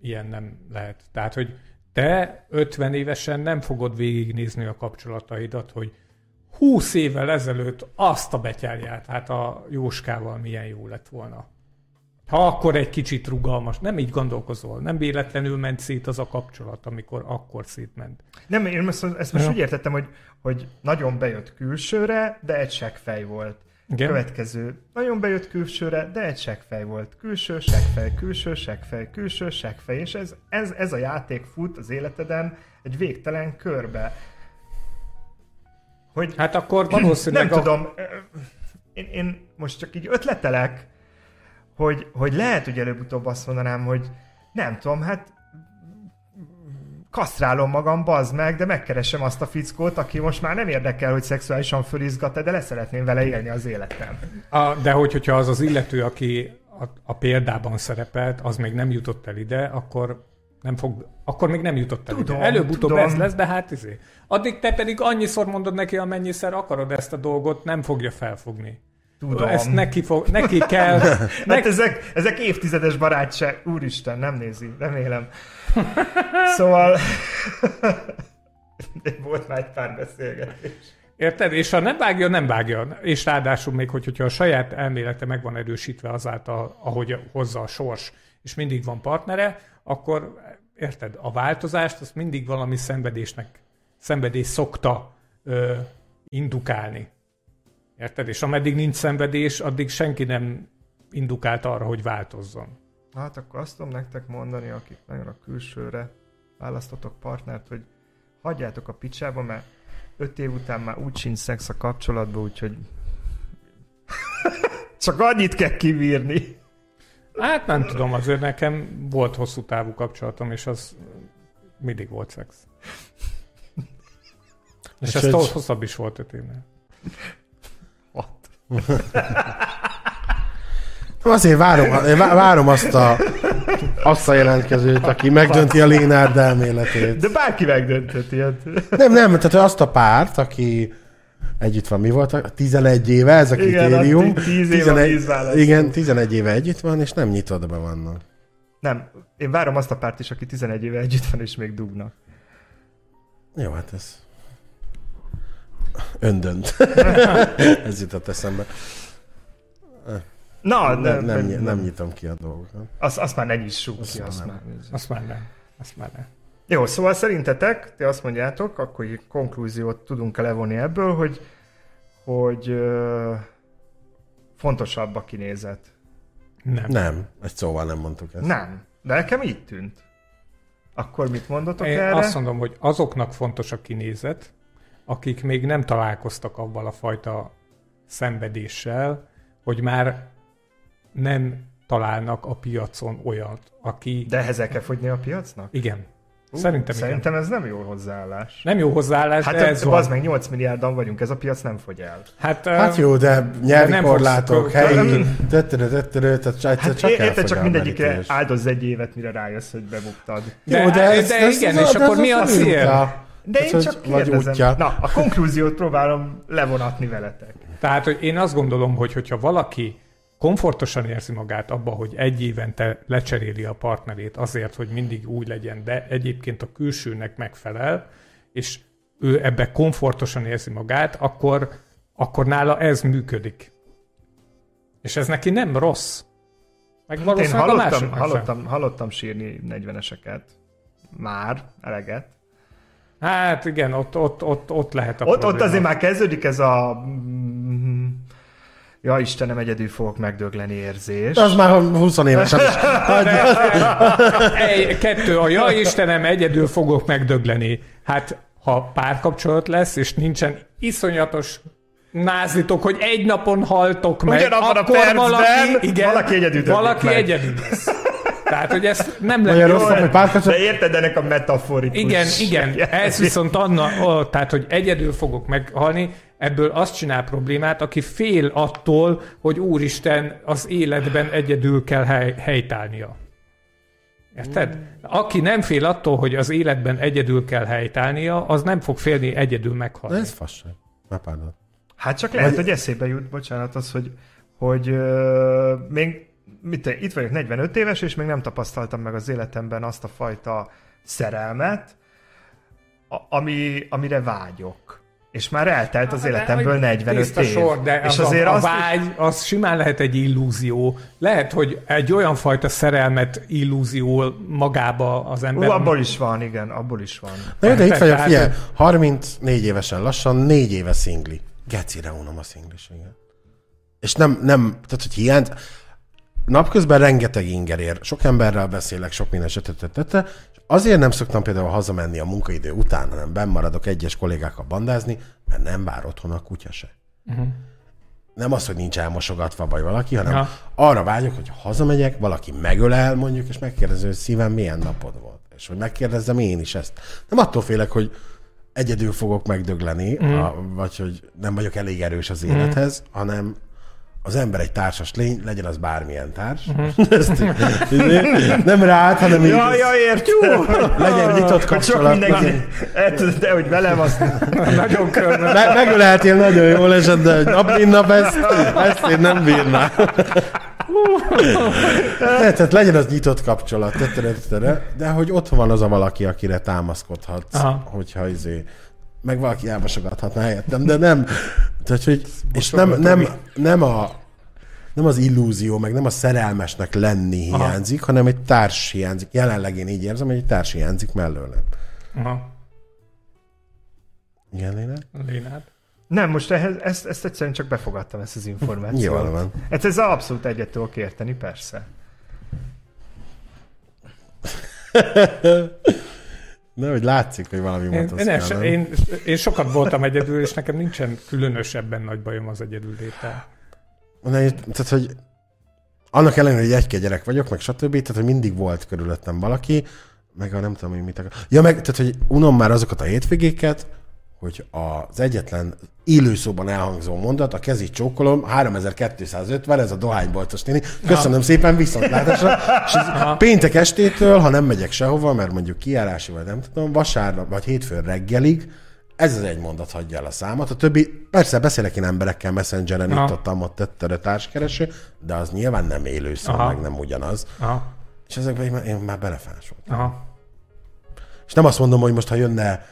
ilyen nem lehet. Tehát, hogy te 50 évesen nem fogod végignézni a kapcsolataidat, hogy 20 évvel ezelőtt azt a betyárját, hát a Jóskával milyen jó lett volna. Ha akkor egy kicsit rugalmas, nem így gondolkozol, nem véletlenül ment szét az a kapcsolat, amikor akkor szétment. Nem, én most, ezt most Ja. úgy értettem, hogy, hogy nagyon bejött külsőre, de egy seggfej volt. Igen? Következő. Nagyon bejött külsőre, de egy seggfej volt. Külső, seggfej, külső, seggfej, külső, seggfej. És ez, ez, ez a játék fut az életeden egy végtelen körbe. Hogy Hát akkor valószínűleg... nem a- tudom, én, én most csak így ötletelek, hogy, hogy lehet, hogy előbb-utóbb azt mondanám, hogy nem tudom, hát kasztrálom magam, bazd meg, de megkeresem azt a fickót, aki most már nem érdekel, hogy szexuálisan fölizgat de leszeretném vele élni az életem. A, de hogy, hogyha az az illető, aki a, a példában szerepelt, az még nem jutott el ide, akkor nem fog, akkor még nem jutott el Tudom. Előbb-utóbb ez lesz, de hát izé. Addig te pedig annyiszor mondod neki, amennyiszer akarod ezt a dolgot, nem fogja felfogni. Tudom. Ezt neki, fog, neki kell. Hát Neki, ezek, ezek évtizedes barátság. Úristen, nem nézi, remélem. Szóval... De volt már egy pár beszélgetés. érted? És ha nem vágja, nem vágja. És ráadásul még, hogy, hogyha a saját elmélete meg van erősítve azáltal, ahogy hozza a sors, és mindig van partnere, akkor érted, a változást azt mindig valami szenvedésnek, szenvedés szokta ö, indukálni. Érted? És ameddig nincs szenvedés, addig senki nem indukált arra, hogy változzon. Hát akkor azt tudom nektek mondani, akik nagyon a külsőre választotok partnert, hogy hagyjátok a picsába, mert öt év után már úgy sincs szex a kapcsolatban, úgyhogy csak annyit kell kivírni. Hát nem tudom, azért nekem volt hosszú távú kapcsolatom, és az mindig volt szex. És ez Úgyhogy- hosszabb is volt öt évnél. Azért várom, vá- várom azt a, azt a jelentkezőt, aki megdönti a Lénárd elméletét. De bárki megdöntheti. Hát. Nem, nem, tehát azt a párt, aki együtt van, mi volt? 11 éve, ez a Igen, kritérium. a ti- tíz év a vízválasztó. igen, 11 éve együtt van, és nem nyitottba vannak. Nem, én várom azt a párt is, aki 11 éve együtt van, és még dugnak. Jó, hát ez... Öndönt. ez jutott eszembe. Na, Nem, nem, nem, nem, nem nyitom ki a dolgokat. Azt, azt már ne nyissuk Azt ki, azt már már. Azt már nem. Azt már nem. Jó, szóval szerintetek, ti azt mondjátok, akkor így konklúziót tudunk-e levonni ebből, hogy, hogy ö, fontosabb a kinézet. Nem. Nem, egy szóval nem mondtuk ezt. Nem, de nekem így tűnt. Akkor mit mondotok Én erre? azt mondom, hogy azoknak fontos a kinézet, akik még nem találkoztak avval a fajta szenvedéssel, hogy már nem találnak a piacon olyat, aki... De ehhez el kell fogyni a piacnak? Igen. Szerintem, igen. Szerintem ez nem jó hozzáállás. Nem jó hozzáállás, Hát de ez van. az meg 8 milliárdan vagyunk, ez a piac nem fogy el. Hát, Hát jó, de nyelvi nem korlátok, helyi, tötörö, tötörö, tehát csak, Hát csak érted, csak mindegyikre áldozz egy évet, mire rájössz, hogy bebuktad. De- Jó, de ez- ez- igen, ez- és akkor mi a az cél? De én hogy csak kérdezem. útja. Na, a konklúziót próbálom levonatni veletek. Tehát, hogy én azt gondolom, hogy hogyha valaki komfortosan érzi magát abba, hogy egy évente lecseréli a partnerét azért, hogy mindig úgy legyen, de egyébként a külsőnek megfelel, és ő ebbe komfortosan érzi magát, akkor, akkor nála ez működik. És ez neki nem rossz. Meg Én hallottam, hallottam, hallottam sírni 40-eseket. Már, eleget. Hát igen, ott, ott, ott, ott lehet a Ott, ott probléma. azért már kezdődik ez a... Ja Istenem, egyedül fogok megdögleni érzés. Az már 20 évesen is. Egy, kettő, a ja Istenem, egyedül fogok megdögleni. Hát, ha párkapcsolat lesz, és nincsen iszonyatos názlitok, hogy egy napon haltok meg, Ugyanabban a akkor percben valaki, igen, valaki egyedül valaki meg. egyedül lesz. Tehát, hogy ezt nem a lehet... rossz nap, hogy párkapcsolat- De érted ennek a metaforikus... Igen, igen, ez viszont Anna, ó, tehát, hogy egyedül fogok meghalni, ebből azt csinál problémát, aki fél attól, hogy úristen, az életben egyedül kell hely, helytálnia. Érted? Aki nem fél attól, hogy az életben egyedül kell helytálnia, az nem fog félni egyedül meghalni. ez fasság. Pardon. Hát csak lehet, hogy eszébe jut, bocsánat, az, hogy, hogy ö, még mit, itt vagyok 45 éves, és még nem tapasztaltam meg az életemben azt a fajta szerelmet, a, ami, amire vágyok. És már eltelt az életemből 45 Tiszta év. Sor, de és az azért a, a azt, vágy, az simán lehet egy illúzió. Lehet, hogy egy olyan fajta szerelmet illúzió magába az ember. Ú, abból is van, igen, abból is van. Na jó, de itt vagyok, figyelj, 34 évesen lassan, 4 éve szingli. Gecire unom a szingliséget. És nem, nem, tehát hogy hiány, napközben rengeteg inger ér. Sok emberrel beszélek, sok minden sötötötötte, és azért nem szoktam például hazamenni a munkaidő után, hanem benn maradok egyes kollégákkal bandázni, mert nem vár otthon a kutya se. Uh-huh. Nem az, hogy nincs elmosogatva vagy valaki, hanem ja. arra vágyok, hogy hazamegyek, valaki megölel mondjuk, és megkérdezi, hogy szívem milyen napod volt. És hogy megkérdezzem én is ezt. Nem attól félek, hogy egyedül fogok megdögleni, mm. a, vagy hogy nem vagyok elég erős az élethez, mm. hanem az ember egy társas lény, legyen az bármilyen társ. Mm. Ezt, nem rád, hanem így, Ja, ja, értjük! legyen nyitott kapcsolat. mindenki, el tudod, de hogy velem azt Nagyon körbe. Me- megöleltél nagyon jól esett, de hogy nap mint nap ezt, ezt én nem bírnám. Ne, tehát legyen az nyitott kapcsolat, de hogy ott van az a valaki, akire támaszkodhatsz, Aha. hogyha izé, meg valaki elmosogathatna helyettem, de nem, tehát, hogy, és nem, nem, nem, a, nem az illúzió, meg nem a szerelmesnek lenni hiányzik, hanem egy társ hiányzik. Jelenleg én így érzem, hogy egy társ hiányzik mellőlem. Aha. Igen, Léna? Lénád. Nem, most ehhez, ezt, ezt egyszerűen csak befogadtam, ezt az információt. Jól van. Hát ez abszolút egyet tudok érteni, persze. De hogy látszik, hogy valami volt én, én, én, sokat voltam egyedül, és nekem nincsen különösebben nagy bajom az egyedül léttel. Tehát, hogy annak ellenére, hogy egy gyerek vagyok, meg stb., tehát, hogy mindig volt körülöttem valaki, meg a nem tudom, hogy mit akar. Ja, meg, tehát, hogy unom már azokat a hétvégéket, hogy az egyetlen élőszóban elhangzó mondat, a kezit csókolom, 3250, ez a dohányboltos néni. Köszönöm ja. szépen, viszontlátásra. És péntek estétől, ha nem megyek sehova, mert mondjuk kiárási, vagy nem tudom, vasárnap, vagy hétfőn reggelig, ez az egy mondat hagyja el a számot. A többi, persze beszélek én emberekkel, messengeren, itt ott, ott tettere társkereső, de az nyilván nem élő szó, Aha. meg nem ugyanaz. Aha. És ezekben én már belefásoltam. Aha. És nem azt mondom, hogy most ha jönne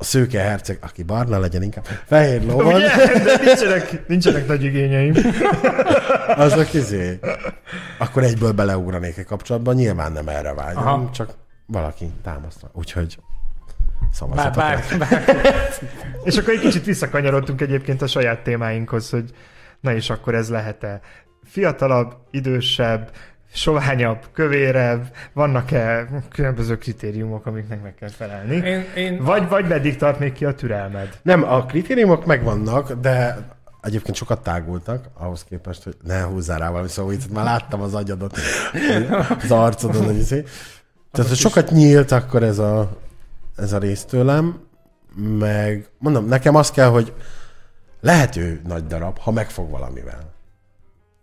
a szőke herceg, aki barna legyen inkább, fehér lovon. Ugye? De nincsenek, nincsenek nagy igényeim. a kizé. Akkor egyből beleugranék egy kapcsolatban, nyilván nem erre vágyom, Aha. csak valaki támasztva. Úgyhogy szavazatok. Bár, bár, bár. És akkor egy kicsit visszakanyarodtunk egyébként a saját témáinkhoz, hogy na és akkor ez lehet-e fiatalabb, idősebb, soványabb, kövérebb, vannak-e különböző kritériumok, amiknek meg kell felelni? Én, én vagy, vagy meddig tart még ki a türelmed? Nem, a kritériumok megvannak, de egyébként sokat tágultak, ahhoz képest, hogy ne húzzál rá valami szóval, itt már láttam az agyadot, az arcodon, hogy izé. Tehát, hogy sokat nyílt akkor ez a, ez a rész tőlem, meg mondom, nekem az kell, hogy lehető nagy darab, ha megfog valamivel.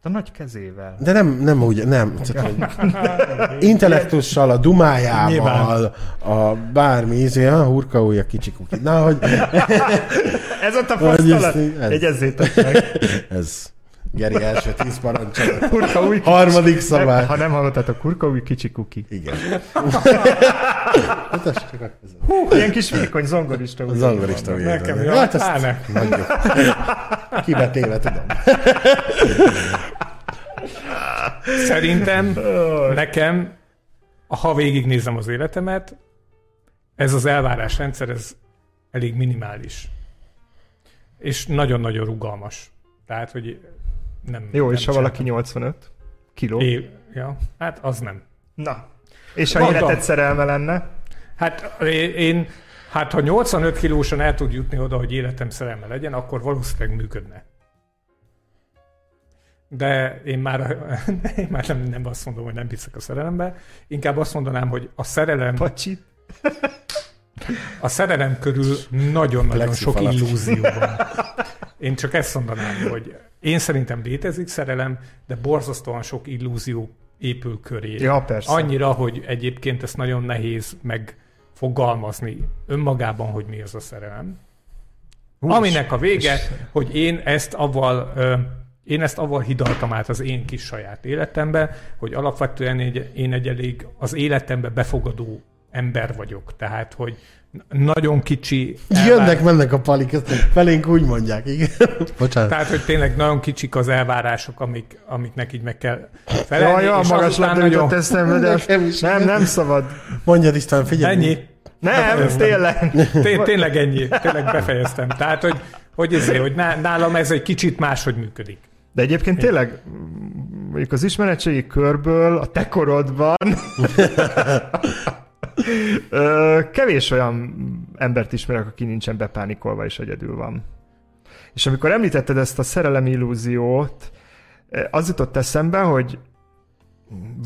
A nagy kezével. De nem, nem úgy, nem. Tehát, intellektussal, a dumájával, Nyilván. a bármi, izé, a hurka új, a kicsi kuki. Na, hogy... ez ott a fasztalat. Egyezzétek meg. ez. Geri első tíz parancsolat. Kurka új kicsi. Harmadik szabály. Ha nem hallottátok, kurka új kicsi kuki. Igen. Hú, ilyen kis vékony zongorista. Zongorista Nekem jó. Hát ezt nagyon. Kibetéve tudom. Szerintem nekem, ha végignézem az életemet, ez az elvárásrendszer, ez elég minimális. És nagyon-nagyon rugalmas. Tehát, hogy nem... Jó, nem és ha valaki 85 kiló? É, ja, hát az nem. Na, és ha Mondom, életed szerelme lenne? Hát én, hát ha 85 kilósan el tud jutni oda, hogy életem szerelme legyen, akkor valószínűleg működne. De én már, én már nem, nem azt mondom, hogy nem hiszek a szerelembe, inkább azt mondanám, hogy a szerelem... Pacsit. A szerelem körül nagyon-nagyon sok illúzió van. Én csak ezt mondanám, hogy én szerintem létezik szerelem, de borzasztóan sok illúzió épül köré. Ja, persze. Annyira, hogy egyébként ezt nagyon nehéz megfogalmazni önmagában, hogy mi az a szerelem. Hús, Aminek a vége, hogy én ezt avval én ezt avval hidaltam át az én kis saját életembe, hogy alapvetően egy, én egy elég az életembe befogadó ember vagyok. Tehát, hogy nagyon kicsi... Elvár... Jönnek, mennek a palik, ezt felénk úgy mondják, igen. Bocsánat. Tehát, hogy tényleg nagyon kicsik az elvárások, amik, amiknek így meg kell felelni. Jaj, ja, magas jutott eszembe, de nem, nem szabad. Mondjad István, figyelj. Ennyi. Nem, befejeztem. tényleg. Té- tényleg ennyi. Tényleg befejeztem. Tehát, hogy, hogy, ezért, hogy nálam ez egy kicsit máshogy működik. De egyébként tényleg, mondjuk az ismeretségi körből a te korodban kevés olyan embert ismerek, aki nincsen bepánikolva és egyedül van. És amikor említetted ezt a szerelem illúziót, az jutott eszembe, hogy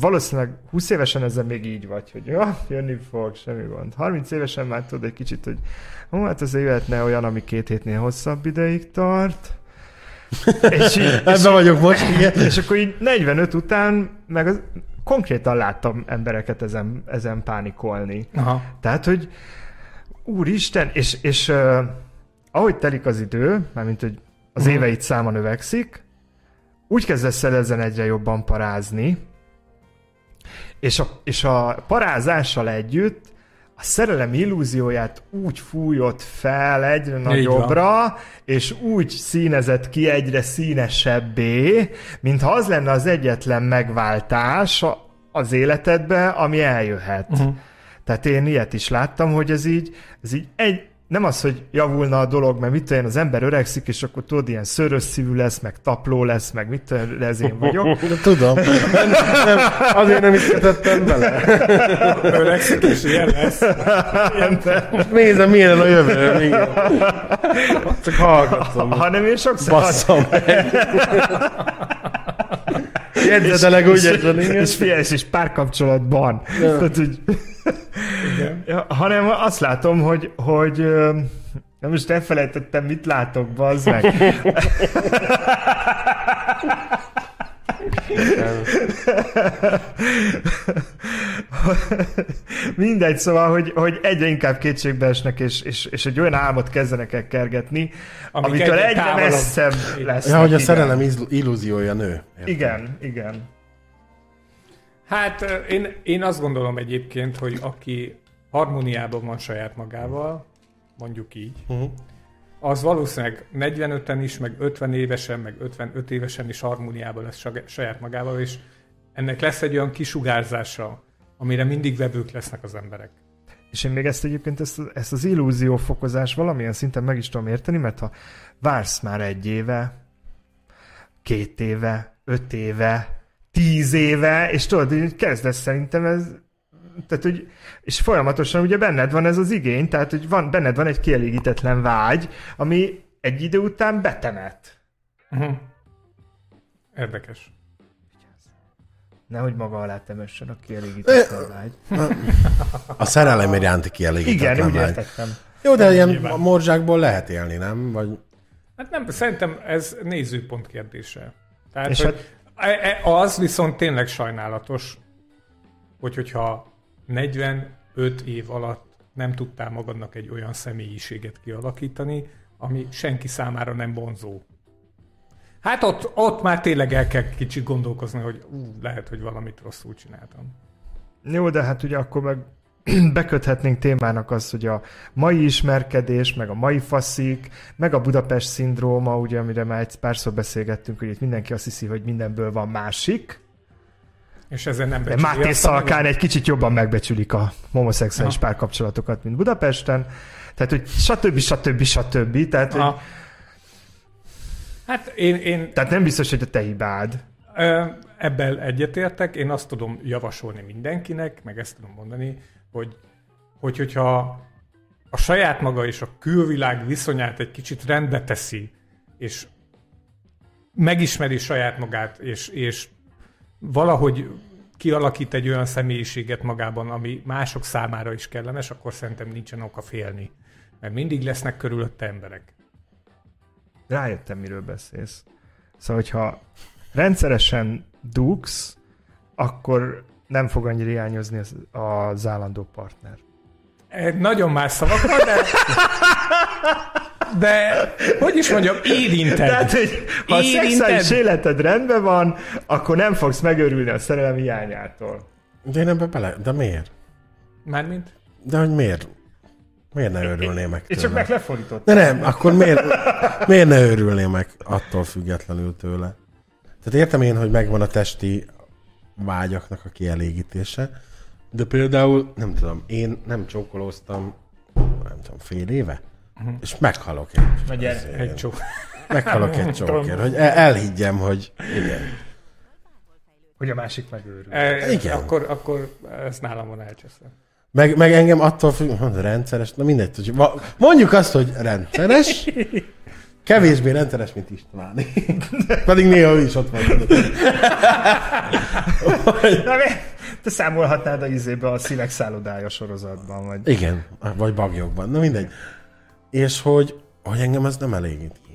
valószínűleg 20 évesen ezzel még így vagy, hogy ja, jönni fog, semmi gond. 30 évesen már tudod egy kicsit, hogy ó, hát azért jöhetne olyan, ami két hétnél hosszabb ideig tart. és így, Ebben és vagyok most, igen. És akkor így 45 után, meg az, konkrétan láttam embereket ezen, ezen pánikolni. Aha. Tehát, hogy úristen, és, és uh, ahogy telik az idő, mármint, hogy az uh-huh. éveid száma növekszik, úgy kezdesz el ezen egyre jobban parázni, és a, és a parázással együtt a szerelem illúzióját úgy fújott fel egyre nagyobbra, és úgy színezett ki egyre színesebbé, mintha az lenne az egyetlen megváltás az életedbe, ami eljöhet. Uh-huh. Tehát én ilyet is láttam, hogy ez így, ez így egy, nem az, hogy javulna a dolog, mert mit én, az ember öregszik, és akkor tudod, ilyen szörös szívű lesz, meg tapló lesz, meg mit én, ez én vagyok. De tudom. Nem, nem, azért nem is kötöttem bele. Öregszik, és ilyen lesz. Most nézem, milyen a jövő. Igen. Csak hallgatom. Hanem én sokszor... Basszom meg. Jegyzetelek úgy érzed, igen. és figyelj, és párkapcsolatban. Tehát, hogy, Igen. ja, hanem azt látom, hogy, hogy na most elfelejtettem, mit látok, bazd meg. Mindegy, szóval, hogy, hogy egyre inkább kétségbe esnek, és, és, és egy olyan álmot kezdenek el kergetni, Amik amitől egyre egyre távolabb. messzebb lesz. Ja, hogy a szerelem illúziója nő. Érted? Igen, igen. Hát én, én azt gondolom egyébként, hogy aki harmóniában van saját magával, mondjuk így, Uh-huh. Az valószínűleg 45-en is, meg 50 évesen, meg 55 évesen is harmóniában lesz saját magával, és ennek lesz egy olyan kisugárzása, amire mindig vevők lesznek az emberek. És én még ezt egyébként, ezt, ezt az illúziófokozás valamilyen szinten meg is tudom érteni, mert ha vársz már egy éve, két éve, öt éve, tíz éve, és tudod, hogy kezdesz szerintem ez, tehát, hogy, és folyamatosan ugye benned van ez az igény, tehát, hogy van, benned van egy kielégítetlen vágy, ami egy idő után betemet. Uh-huh. Érdekes. Nehogy maga alá temessen a kielégítetlen vágy. A szerelem iránti kielégítetlen Igen, úgy vágy. értettem. Jó, de ilyen Nyilván. morzsákból lehet élni, nem? Vagy Hát nem, szerintem ez nézőpont kérdése. Tehát, És hogy e- e- az viszont tényleg sajnálatos, hogy hogyha 45 év alatt nem tudtál magadnak egy olyan személyiséget kialakítani, ami senki számára nem vonzó. Hát ott, ott már tényleg el kell kicsit gondolkozni, hogy ú, lehet, hogy valamit rosszul csináltam. Jó, de hát ugye akkor meg beköthetnénk témának az, hogy a mai ismerkedés, meg a mai faszik, meg a Budapest szindróma, ugye, amire már egy párszor beszélgettünk, hogy itt mindenki azt hiszi, hogy mindenből van másik. És ezen nem becsüli Máté Szalkán egy kicsit jobban megbecsülik a homoszexuális Aha. párkapcsolatokat, mint Budapesten. Tehát, hogy stb. stb. stb. Tehát, hogy. Hát én, én tehát nem biztos, hogy a te hibád. Ebben egyetértek, én azt tudom javasolni mindenkinek, meg ezt tudom mondani, hogy, hogy hogyha a saját maga és a külvilág viszonyát egy kicsit rendbe teszi, és megismeri saját magát, és, és valahogy kialakít egy olyan személyiséget magában, ami mások számára is kellemes, akkor szerintem nincsen oka félni. Mert mindig lesznek körülötte emberek. Rájöttem, miről beszélsz. Szóval, hogyha rendszeresen dugsz, akkor nem fog annyira hiányozni az, az állandó partner. Egy nagyon más szavakra, de... De, hogy is mondjam, érinted. Tehát, hogy ha a Érinted? szexuális életed rendben van, akkor nem fogsz megörülni a szerelem hiányától. De én ebbe bele... De miért? Mármint? De hogy miért? Miért ne örülnél meg És tőle? csak meg lefordított. De nem, akkor miért, miért ne örülnél meg attól függetlenül tőle? Tehát értem én, hogy megvan a testi vágyaknak a kielégítése, de például, nem tudom, én nem csókolóztam, nem tudom, fél éve, és meghalok egy, Na gyere. azért, Egy csó. meghalok egy csókér, hogy el, elhiggyem, hogy igen. Hogy a másik megőrül. E, Igen. Akkor, akkor ez nálam van elcseszve. Meg, meg engem attól függ, hogy rendszeres, na mindegy, hogy mondjuk azt, hogy rendszeres, kevésbé rendszeres, mint Istváni. Pedig néha ő is ott van. Na? Te számolhatnád a izébe a szívek szállodája sorozatban, vagy... Igen, vagy bagyokban, na mindegy. És hogy, hogy engem ez nem elégít ki.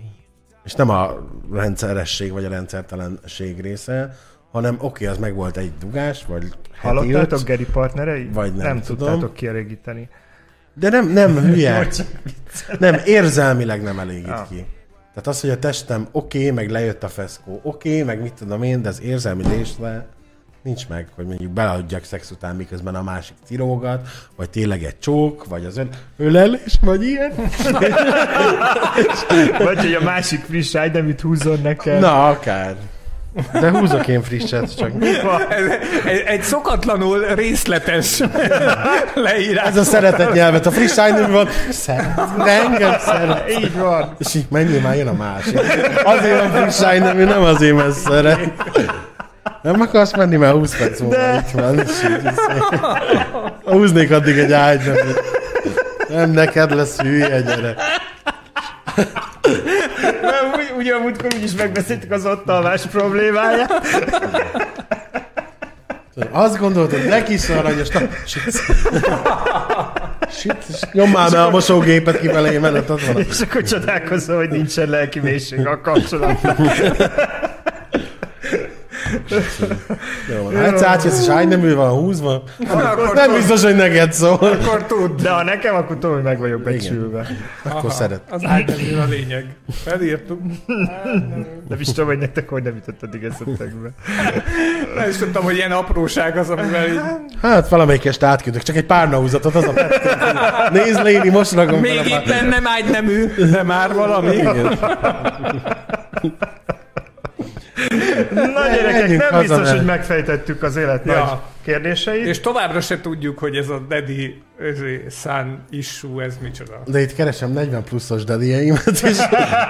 És nem a rendszeresség vagy a rendszertelenség része, hanem oké, az meg volt egy dugás, vagy heti Hallottátok öt, Geri partnerei? Vagy nem nem tudom. tudtátok kielégíteni. de nem, nem hülye, nem, érzelmileg nem elégít Ah. ki. Tehát az, hogy a testem oké, meg lejött a feszkó, oké, meg mit tudom én, de az érzelmi részre nincs meg, hogy mondjuk beleadjak szex után, miközben a másik cirógat, vagy tényleg egy csók, vagy az ön ölelés, vagy ilyen. Vagy hogy a másik friss ágy nem itt húzzon neked. Na, akár. De húzok én frisset, csak egy, egy szokatlanul részletes leírás. ez a szeretet nyelvet. A friss szájnőm van, szeret, engem szeret. Így van. És így menjél már, jön a másik. Azért van friss szájnőm, nem azért, mert szeret. Nem akarsz menni, mert 20 perc múlva De. itt van. Húznék addig egy ágyneműt. Nem neked lesz hülye, gyere. Mert úgy, ugye amúgykor úgyis megbeszéltük az ott alvás problémáját. Azt gondoltad, de kis aranyos, na, shit. És nyomál be a mosógépet kifelé, mert ott van. És akkor csodálkozom, hogy nincsen lelki mélység a kapcsolatban. Jó, van. Hát átjössz, és ágynemű van húzva, Akkor, nem biztos, hogy neked szól. akkor tud. De ha nekem, akkor tudom, hogy meg vagyok becsülve. Akkor szeret. Az ágynemű a lényeg. Felírtuk. Nem is tudom, hogy nektek hogy nem jutott eddig eszetekbe. Nem is tudtam, hogy ilyen apróság az, amivel így... Hát valamelyikest átküldök, csak egy pár húzatot, az a. Nézd Léni, most rakom Még éppen nem ágynemű, de már valami. Igen. Na gyerekek, nem biztos, mert- hogy megfejtettük az élet Ja. nagy kérdéseit. És továbbra se tudjuk, hogy ez a Daddy ezé, Sun issue, ez micsoda. De itt keresem 40 pluszos dedieimet, és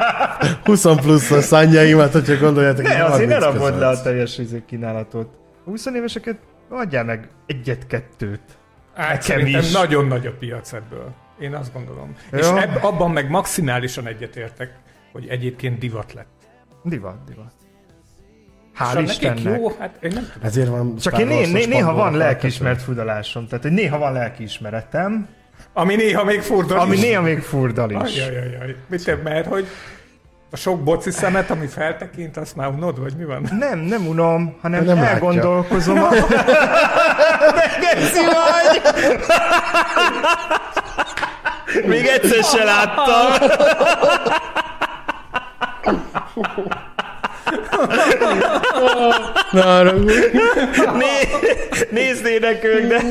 20 pluszos szanyjaimat, hogyha gondoljátok. Ne, azért ne 30 rabodd le a teljes izé kínálatot. A 20 éveseket adjál meg egyet-kettőt. Hát Nekem is. nagyon nagy a piac ebből. Én azt gondolom. Ja. És ebb, abban meg maximálisan egyetértek, hogy egyébként divat lett. Divat, divat. Hál' nekik Istennek. jó, hát én nem tudom. Ezért van Csak én né- né- néha van lelkiismert fudalásom, tehát hogy néha van lelkiismeretem, Ami néha még furdal ami is. néha még furdal is. Ajajajaj. Mit te, mert hogy a sok boci szemet, ami feltekint, azt már unod, vagy mi van? Nem, nem unom, hanem Nem elgondolkozom. A... De vagy! Még egyszer se láttam. Haragudj. Né- néznének ők, de...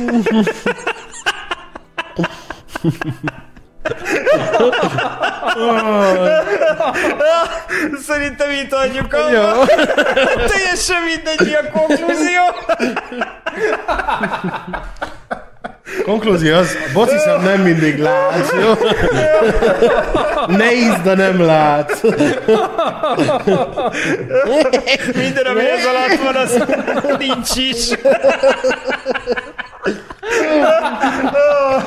Szerintem itt adjuk a... Jó. Teljesen mindegy, mi a konklúzió. Konklúzió az, bociszem nem mindig lát, jó? Ne ízd, de nem lát. Minden, ami ez alatt van, az nincs is. Na.